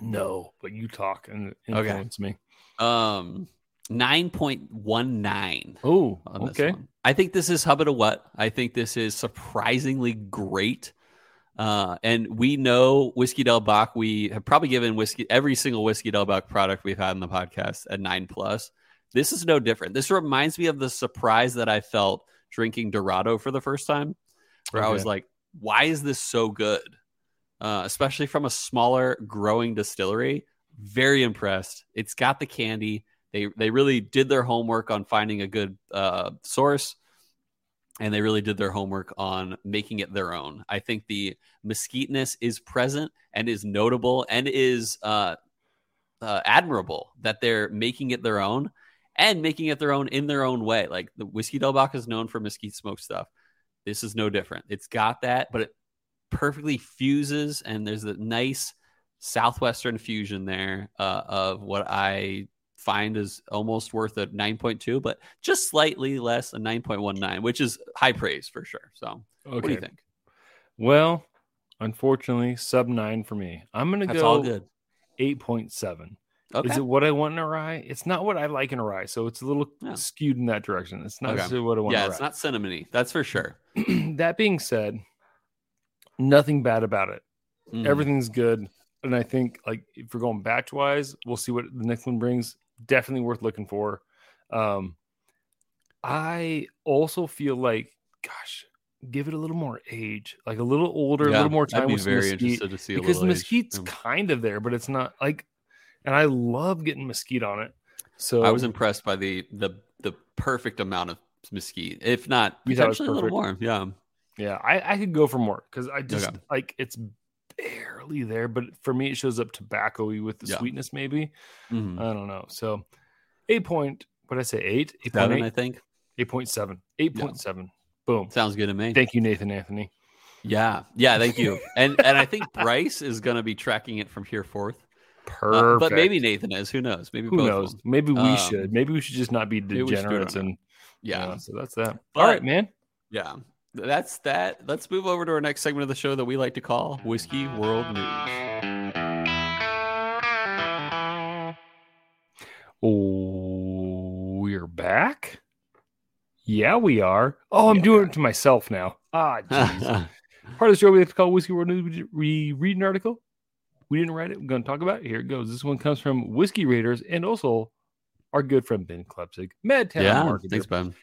No, but you talk and Okay. influence me. Um, nine point one nine. Oh, on okay. one. I think this is Hubba to What. I think this is surprisingly great. Uh, and we know Whiskey Del Bac. We have probably given whiskey every single Whiskey Del Bac product we've had in the podcast at nine plus. This is no different. This reminds me of the surprise that I felt drinking Dorado for the first time, where I was like, why is this so good? Uh, especially from a smaller growing distillery. Very impressed. It's got the candy. They they really did their homework on finding a good uh, source, and they really did their homework on making it their own. I think the mesquiteness is present and is notable and is uh, uh, admirable that they're making it their own and making it their own in their own way. Like the whiskey Delbac is known for mesquite smoke stuff. This is no different. It's got that, but it perfectly fuses, and there's a nice southwestern fusion there uh, of what I find is almost worth a 9.2, but just slightly less, a 9.19, which is high praise for sure. So, okay. what do you think? Well, unfortunately, sub nine for me. I'm going to go all good. 8.7. Okay. Is it what I want in a rye? It's not what I like in a rye, so it's a little yeah. skewed in that direction. It's not okay. what I want. Yeah, it's not cinnamony. That's for sure. that being said, nothing bad about it. Mm. Everything's good, and I think like if we're going batch wise, we'll see what the next one brings. Definitely worth looking for. Um, I also feel like, gosh, give it a little more age, like a little older, yeah, a little more time with very mesquite, interested to see because the mesquite's age. kind of there, but it's not like. And I love getting mesquite on it. So I was impressed by the the the perfect amount of mesquite, if not potentially a little more. Yeah, yeah, I, I could go for more because I just okay. like it's barely there, but for me it shows up tobacco-y with the yeah. sweetness, maybe. Mm-hmm. I don't know. So eight point what did I say, eight? Eight seven, 8? I think. Eight point seven. Eight point yeah. seven. Boom. Sounds good to me. Thank you, Nathan Anthony. Yeah, yeah, thank you. and and I think Bryce is gonna be tracking it from here forth. Perfect. Uh, but maybe Nathan is. Who knows? Maybe who knows? Maybe we um, should. Maybe we should just not be degenerates and yeah. You know, so that's that. But, All right, man. Yeah that's that. Let's move over to our next segment of the show that we like to call Whiskey World News. Oh, we're back. Yeah, we are. Oh, I'm yeah. doing it to myself now. Ah, jeez. Part of the show we like to call Whiskey World News. We read an article. We didn't write it. We're going to talk about it. Here it goes. This one comes from Whiskey Raiders and also our good friend Ben Klepsig, Madtown yeah, marketer. Thanks, Ben.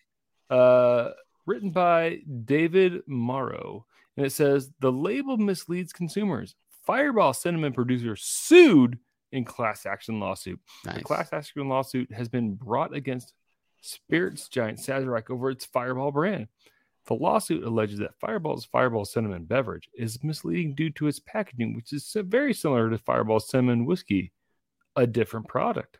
Uh, written by David Morrow. And it says the label misleads consumers. Fireball cinnamon producer sued in class action lawsuit. Nice. The class action lawsuit has been brought against spirits giant Sazerac over its Fireball brand. The lawsuit alleges that Fireball's Fireball cinnamon beverage is misleading due to its packaging, which is very similar to Fireball cinnamon whiskey, a different product.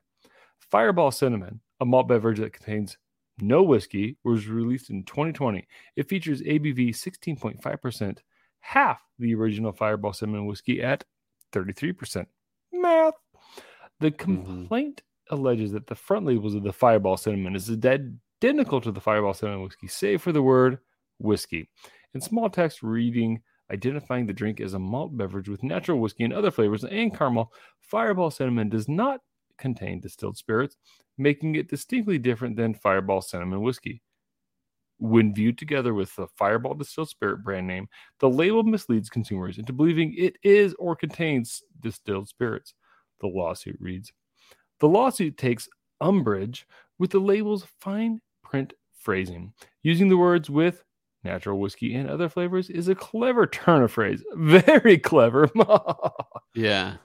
Fireball cinnamon, a malt beverage that contains no Whiskey was released in 2020. It features ABV 16.5%, half the original Fireball Cinnamon Whiskey at 33%. Math. The mm-hmm. complaint mm-hmm. alleges that the front labels of the Fireball Cinnamon is identical to the Fireball Cinnamon Whiskey, save for the word whiskey. In small text reading, identifying the drink as a malt beverage with natural whiskey and other flavors and caramel, Fireball Cinnamon does not contain distilled spirits, making it distinctly different than Fireball Cinnamon Whiskey. When viewed together with the Fireball Distilled Spirit brand name, the label misleads consumers into believing it is or contains distilled spirits. The lawsuit reads The lawsuit takes umbrage with the label's fine print phrasing. Using the words with natural whiskey and other flavors is a clever turn of phrase. Very clever. yeah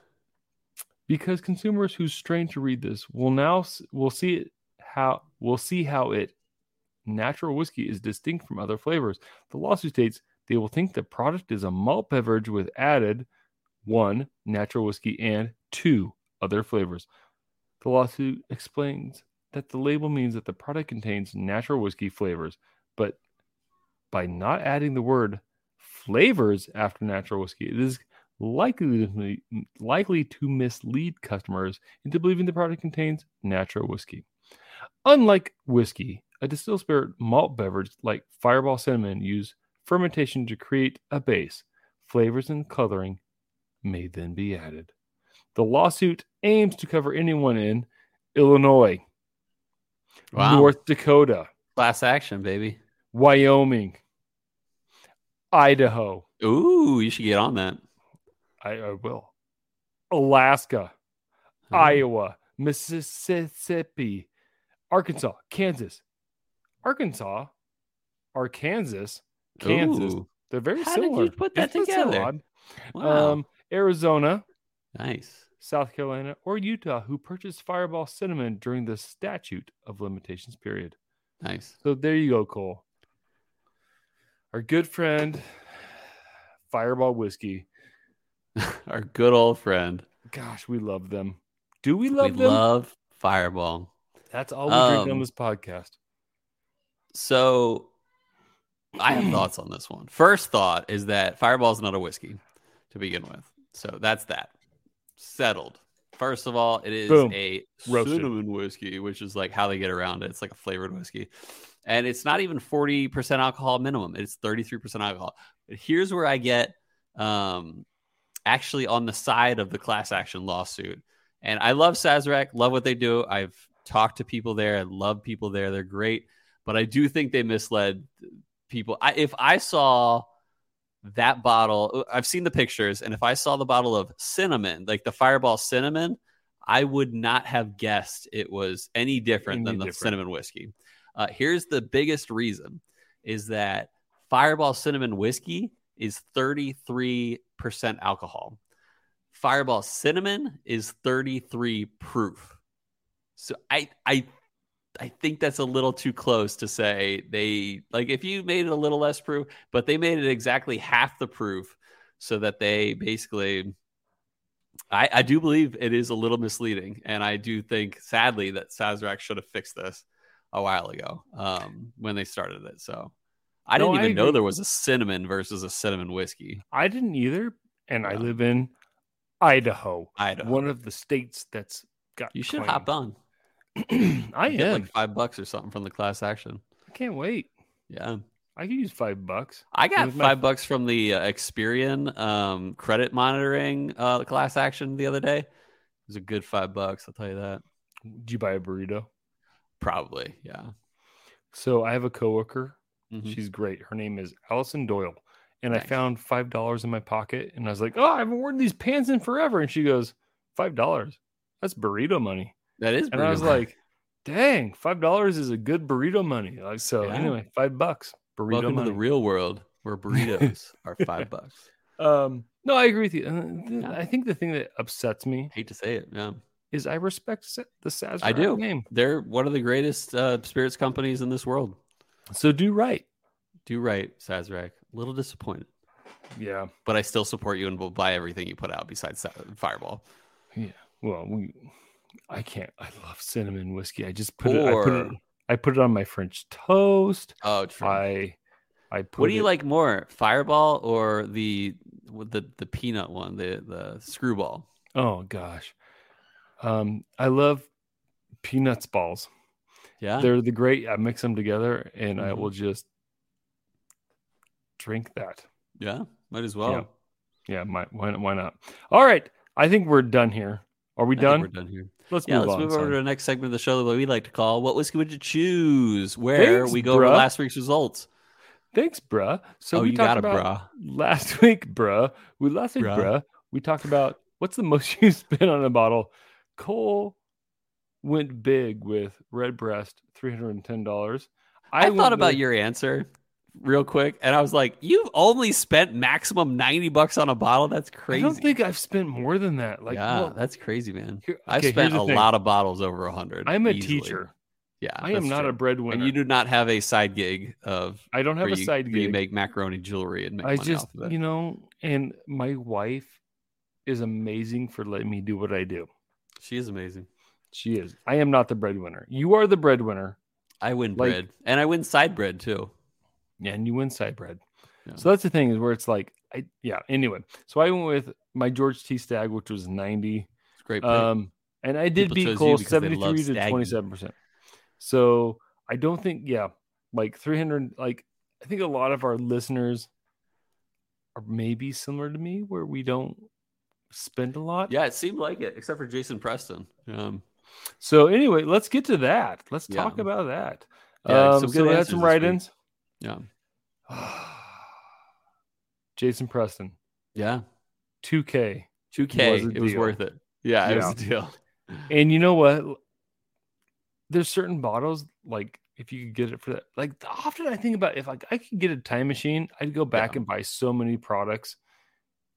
because consumers who strain to read this will now will see it how will see how it natural whiskey is distinct from other flavors. The lawsuit states they will think the product is a malt beverage with added one natural whiskey and two other flavors. The lawsuit explains that the label means that the product contains natural whiskey flavors, but by not adding the word flavors after natural whiskey, it is likely to, likely to mislead customers into believing the product contains natural whiskey. Unlike whiskey, a distilled spirit malt beverage like Fireball Cinnamon use fermentation to create a base. Flavors and coloring may then be added. The lawsuit aims to cover anyone in Illinois, wow. North Dakota, class action, baby, Wyoming, Idaho. Ooh, you should get on that. I, I will. Alaska. Iowa, Mississippi, Arkansas, Kansas, Arkansas, Arkansas, Kansas, Ooh. They're very similar. How did you put that together? Wow. Um, Arizona, nice. South Carolina, or Utah, who purchased Fireball cinnamon during the statute of limitations period. Nice. So there you go, Cole. Our good friend, Fireball Whiskey. Our good old friend. Gosh, we love them. Do we love we them? love Fireball. That's all we drink on Um, this podcast. So I have thoughts on this one. First thought is that Fireball is not a whiskey to begin with. So that's that. Settled. First of all, it is Boom. a Roasted. cinnamon whiskey, which is like how they get around it. It's like a flavored whiskey. And it's not even 40% alcohol minimum. It's 33% alcohol. But here's where I get um actually on the side of the class action lawsuit. And I love Sazerac, love what they do. I've talked to people there. I love people there. They're great. But I do think they misled people. I, if I saw that bottle, I've seen the pictures, and if I saw the bottle of cinnamon, like the Fireball cinnamon, I would not have guessed it was any different Any than the cinnamon whiskey. Uh, here's the biggest reason: is that Fireball cinnamon whiskey is 33% alcohol. Fireball cinnamon is 33 proof. So I I I think that's a little too close to say they like if you made it a little less proof, but they made it exactly half the proof so that they basically I, I do believe it is a little misleading, and I do think sadly that Sazerac should have fixed this a while ago um, when they started it. So I No, didn't I even know there was a cinnamon versus a cinnamon whiskey. I didn't either, and I live in Idaho, Idaho. one of the states that's got. you should claim. hop on. I Get am. like five bucks or something from the class action. I can't wait. Yeah. I could use five bucks. I got was my- five bucks from the uh, Experian um, credit monitoring uh, class action the other day. It was a good five bucks, I'll tell you that. Did you buy a burrito? Probably, yeah. So I have a coworker. Mhm. She's great. Her name is Allison Doyle. And I found five dollars in my pocket, and I was like, "Oh, I haven't worn these pants in forever." And she goes, five dollars? That's burrito money." That is, And I was much- like, "Dang, five dollars is a good burrito money." Like so. Yeah. Anyway, five bucks burrito "Welcome money. to the real world where burritos are five bucks." um, no, I agree with you. Uh. I think the thing that upsets me Hate to say it, yeah. Is I respect the Sazerac I do. name. They're one of the greatest uh, spirits companies in this world. So do right. Do right, Sazerac. A little disappointed, Yeah. but I still support you and will buy everything you put out besides Fireball. Yeah. Well, we, I can't. I love cinnamon whiskey. I just put it. I put it. I put it on my French toast. Oh, true. I. I put. What do you it- like more, Fireball or the the the peanut one, the the screwball? Oh gosh, um, I love peanuts balls. Yeah, They're the great. I mix them together, and I Mhm. will just drink that. yeah, might as well. Yeah, my, why, why not? All right, I think we're done here. Are we I done? We're done here. Let's Yeah, move let's on. move over son. to the next segment of the show that we like to call "What whiskey would you choose?" Where Thanks, we go over last week's results. Thanks, bruh. So oh, we talked got about bruh. last week, bruh. We last week, Bruh. bruh. We talked about what's the most you spent on a bottle. Cole went big with Red Breast, three hundred and ten dollars. I, thought about your answer real quick, and I was like, "You've only spent maximum ninety bucks on a bottle. That's crazy." I don't think I've spent more than that. Like, yeah, well, that's crazy, man. here- I've spent a thing. lot of bottles over a hundred. I'm a easily. teacher. Yeah, I am not true. a breadwinner. And you do not have a side gig of I don't have a you, side gig. you make macaroni jewelry and make I just, off of it. you know, and my wife is amazing for letting me do what I do. She is amazing. She is. I am not the breadwinner. You are the breadwinner, I win Like- bread, and I win side bread too. Yeah, and you win side bread. Yeah. So that's the thing is where it's like, I yeah. Anyway, so I went with my George T. Stagg, which was ninety. It's great. pick. Um, and I did People beat Cole love seventy-three to twenty-seven percent. So I don't think, yeah, like three hundred. Like I think a lot of our listeners are maybe similar to me, where we don't spend a lot. yeah, it seemed like it, except for Jason Preston. Um, So anyway, let's get to that. Let's Yeah. talk about that. Yeah, um, some so we had some write-ins. yeah, Jason Preston, yeah, 2K. two K. Was It was worth it. Yeah, it was Yeah. a deal. And you know what? there's certain bottles like if you could get it for that. Like often I think about if like I could get a time machine, I'd go back Yeah. and buy so many products.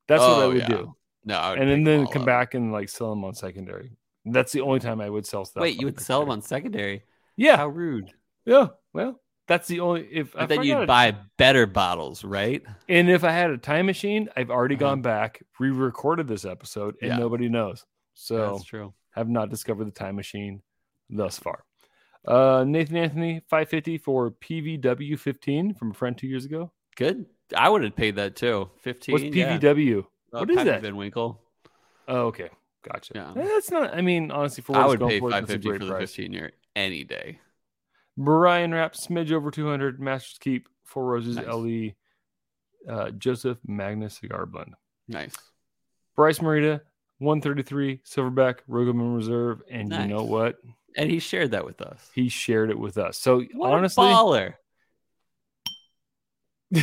That's what I Oh, would yeah. do, No, I and then then come up. back and like sell them on secondary. That's the only time I would sell stuff. Wait, you would sell them on secondary? Yeah, How rude! yeah. Well, that's the only if But if then you'd buy better bottles, right? And if I had a time machine, I've already Uh-huh. gone back, re-recorded this episode, and Yeah. nobody knows. So That's true. have not discovered the time machine thus far. Uh, Nathan Anthony, 550 for PVW 15 from a friend two years ago. Good. I would have paid that too. Fifteen. What's yeah. Uh, What is that? Van Winkle. Oh, okay. Gotcha. Yeah. Eh, That's not, I mean, honestly, for what I would pay for, a for the price. fifteen year any day. Brian Rapp, smidge over 200, Masters Keep, Four Roses Nice. LE, uh, Joseph Magnus Cigar Blend. Nice. Bryce Marita, 133, Silverback, Rogaman Reserve. And you know what? And he shared that with us. He shared it with us. So What honestly, baller.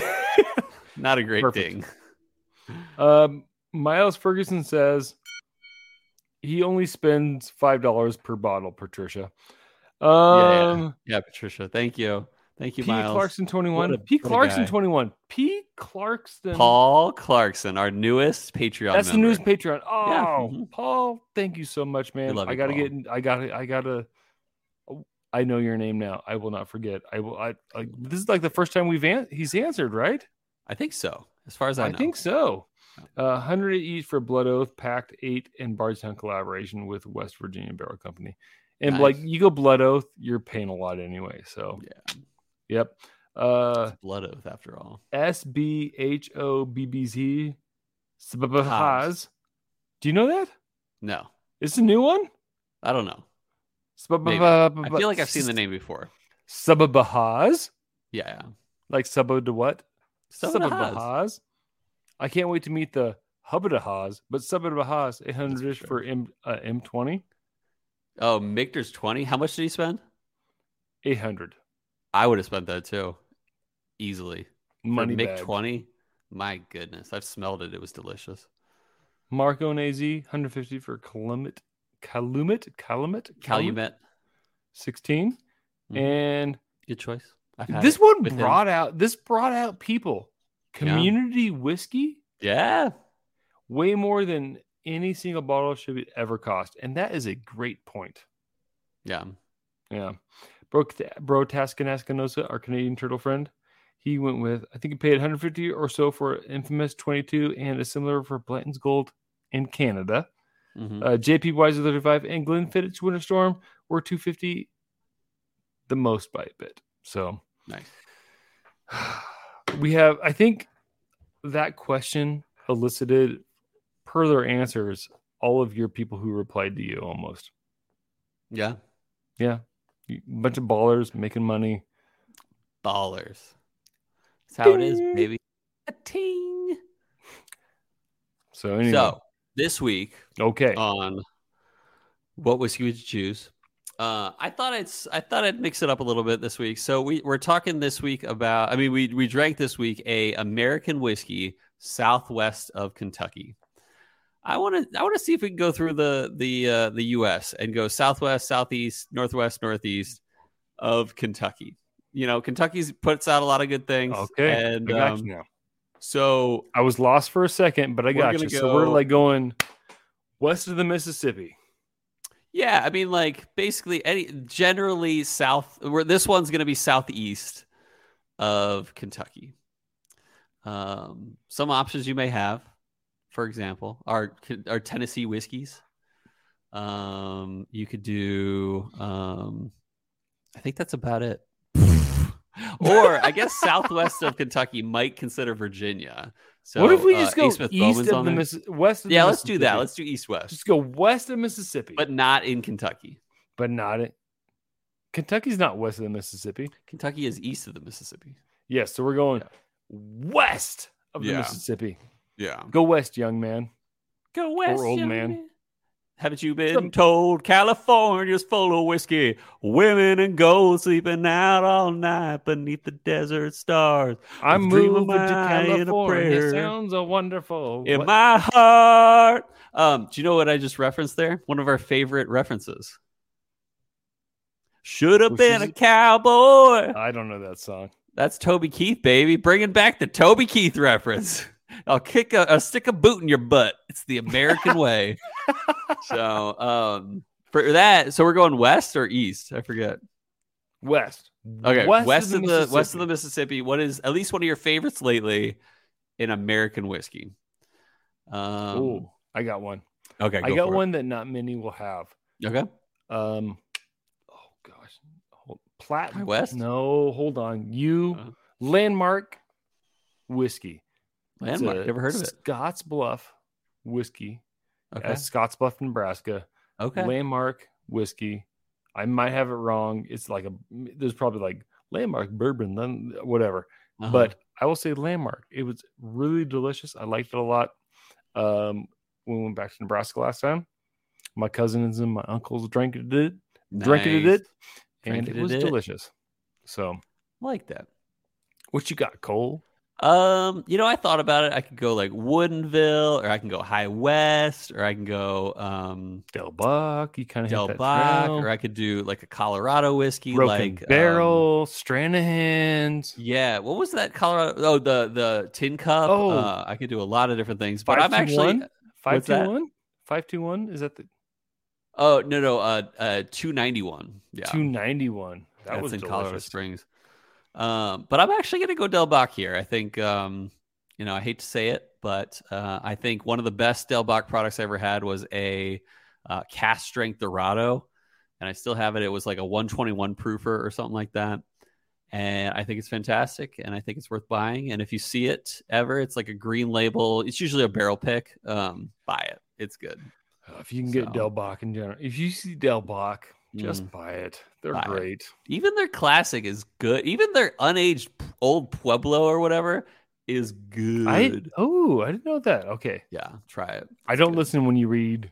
Not a great Perfect. thing. Um, Miles Ferguson says he only spends five dollars per bottle, Patricia. yeah. Um, Yeah, Patricia. Thank you. Thank you, P. Miles. Clarkson twenty one. What a- P. Clarkson guy. twenty one. P. Clarkson. Paul Clarkson, our newest Patreon. That's the member. newest Patreon. Oh, Yeah. Mhm. Paul, thank you so much, man. I gotta Paul. get. I gotta. I gotta. I know your name now. I will not forget. I will. I. Like this is like the first time we've an- he's answered, right? I think so. As far as I, I, know. think so. Uh, 100 each for Blood Oath, Pact 8, and Bardstown collaboration with West Virginia Barrel Company. And Nice. like you go Blood Oath, you're paying a lot anyway. So, Yeah. yep. Uh, It's blood oath after all. S B H O B B Z Sababahaz. Do you know that? No. It's a new one? I don't know. I feel like I've seen the name before. Sababahaz? Yeah. Like Sabah to what? Sabah Sababahaz. I can't wait to meet the Hubadahaz, but Sababahaz, 800 ish for M, uh, M20. Oh, Michter's 20. How much did he spend? 800 I would have spent that too. Easily. money Mick bag. 20. My goodness. I've smelled it. It was delicious. Marco AZ 150 for Calumet Calumet Calumet Calumet. 16 Mhm. and Good choice. This one with him. brought out this brought out people community whiskey Yeah. way more than any single bottle should ever cost and that is a great point Yeah. yeah bro bro Tascanaskanosa our Canadian turtle friend he went with I think he paid 150 or so for infamous 22 and a similar for Blanton's Gold in Canada Mhm. Uh, JP Wiser 35 and Glenfiddich Winter Storm were 250 the most by a bit. So nice. we have, I think that question elicited per their answers all of your people who replied to you almost. Yeah. Yeah. You- bunch of ballers making money. Ballers. That's how it is, Ding. baby. A ting. So anyway, So this week okay. on what whiskey would you choose? Uh, I thought it's I thought I'd mix it up a little bit this week. So we we're talking this week about I mean we we drank this week a American whiskey southwest of Kentucky. I want to I want to see if we can go through the the uh, the U.S. and go southwest, southeast, northwest, northeast of Kentucky. You know, Kentucky's puts out a lot of good things. okay. and I got um, you now. so I was lost for a second, but I got you. So we're like going west of the Mississippi. Yeah, I mean, like basically any generally south. Where this one's going to be southeast of Kentucky. Um, some options you may have, for example, are are Tennessee whiskeys. Um, you could do. Um, I think that's about it. or I guess southwest of Kentucky might consider Virginia. So what if we uh, just go Smith east of the. Miss- west of the Yeah, let's do that. Let's do east west, just go west of Mississippi, but not in Kentucky. but not it. Kentucky's not west of the Mississippi. Kentucky is east of the Mississippi. Yes, so we're going west of the Yeah. Mississippi. Yeah. Go west, young man. Go west, old young man. man. Haven't you been Some- told California's full of whiskey, women and gold sleeping out all night beneath the desert stars? I'm moving to mine in a California. Sounds a wonderful. In What- my heart. Um, do you know what I just referenced there? One of our favorite references. Should have been is- a cowboy. I don't know that song. That's Toby Keith, baby. Bringing back the Toby Keith reference. I'll kick a, I'll stick a boot in your butt. It's the American way. so, um, for that, so we're going west or east? I forget. West. Okay, west, of the west of the Mississippi. What is at least one of your favorites lately in American whiskey? Um, Ooh, I got one. okay, I got for it. one that not many will have. Okay, Um, oh gosh, hold, Plat High West? No, hold on. You Uh. landmark whiskey. Landmark. Never heard of it. Scotts Bluff whiskey. Okay, At Scotts Bluff, Nebraska. okay. Landmark whiskey. I might have it wrong. It's like a there's probably like landmark bourbon, then whatever. Uh-huh. But I will say landmark. It was really delicious. I liked it a lot. Um, when we went back to Nebraska last time, my cousins and my uncles drank it, it drank it, Nice. it, and it Drank-it was it. delicious. So, like that. what you got, Cole? Um, you know, I thought about it. I could go like Woodinville, or I can go High West, or I can go um Del Bac. You kind of Del Bac, trail. or I could do like a Colorado whiskey, Broken like um, Barrel, Stranahan's. yeah, what was that Colorado? Oh, the the tin cup. Oh. uh, I could do a lot of different things, but I'm actually. 521? Five two one. Five two one. Is that the Oh no no uh uh two ninety one. Yeah, two ninety one? That that's was in delicious. Colorado Springs. Um, but I'm actually gonna go Del Bac here. I think um, you know, I hate to say it, but uh, I think one of the best Del Bac products I ever had was a uh, cask strength Dorado, and I still have it. It was like a 121 proofer or something like that. And I think it's fantastic, and I think it's worth buying. And if you see it ever, it's like a green label. It's usually a barrel pick. Um, buy it; it's good. Uh, If you can get So- Del Bac in general, if you see Del Bac, just Mm. buy it. They're Buy it. great. Even their classic is good. Even their unaged old Pueblo or whatever is good. I oh, I didn't know that. Okay, yeah, try it. I don't good. listen when you read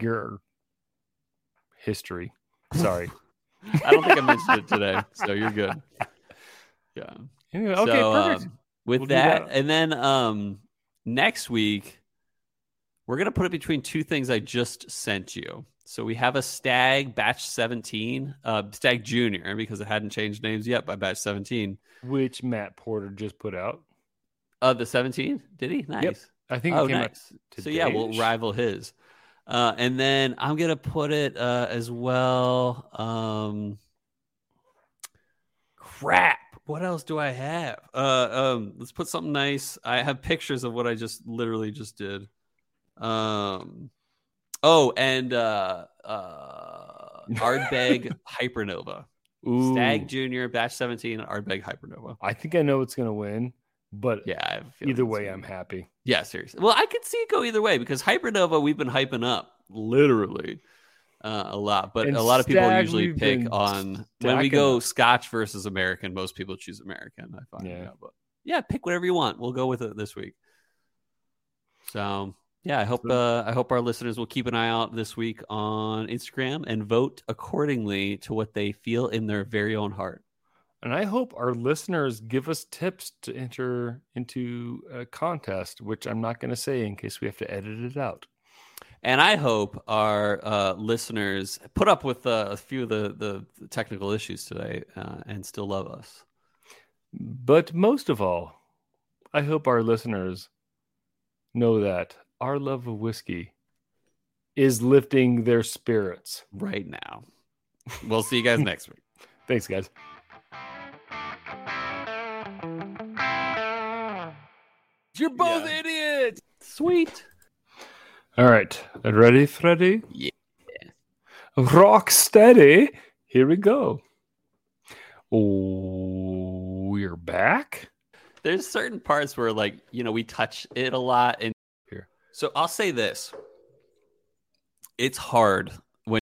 your history. Sorry. I don't think I mentioned it today, so you're good. Yeah. Anyway, okay, So, perfect. um, with We'll that, that. and then um, next week we're gonna put it between two things I just sent you. So we have a Stagg Batch 17, uh, Stagg Junior, because it hadn't changed names yet by Batch 17. Which Matt Porter just put out. Uh, the 17? Did he? Nice. I think Oh, nice. So yeah, we'll rival his. Uh, and then I'm gonna put it uh, as well. Um, crap. What else do I have? Uh, um, let's put something nice. I have pictures of what I just literally just did. Um, oh, and uh, uh, Ardbeg Hypernova, Ooh, Stagg Junior, Batch 17, Ardbeg Hypernova. I think I know it's gonna win, but Yeah, I have a either way, I'm happy. Yeah, seriously. Well, I could see it go either way because Hypernova we've been hyping up literally uh, a lot, but And a lot of people Stagg, usually pick on when we go up. Scotch versus American. Most people choose American. I find. Yeah. Yeah, but yeah, pick whatever you want. We'll go with it this week. So yeah, I hope uh, I hope our listeners will keep an eye out this week on Instagram and vote accordingly to what they feel in their very own heart. And I hope our listeners give us tips to enter into a contest, which I'm not going to say in case we have to edit it out. And I hope our uh, listeners put up with uh, a few of the, the, the technical issues today uh, and still love us. But most of all, I hope our listeners know that our love of whiskey is lifting their spirits. right now. We'll see you guys next week. Thanks, guys. You're both idiots. Sweet. All right. Ready, Freddy? Yeah. Rock steady. Here we go. Oh, we're back. There's certain parts where, like, you know, we touch it a lot. And. So I'll say this. It's hard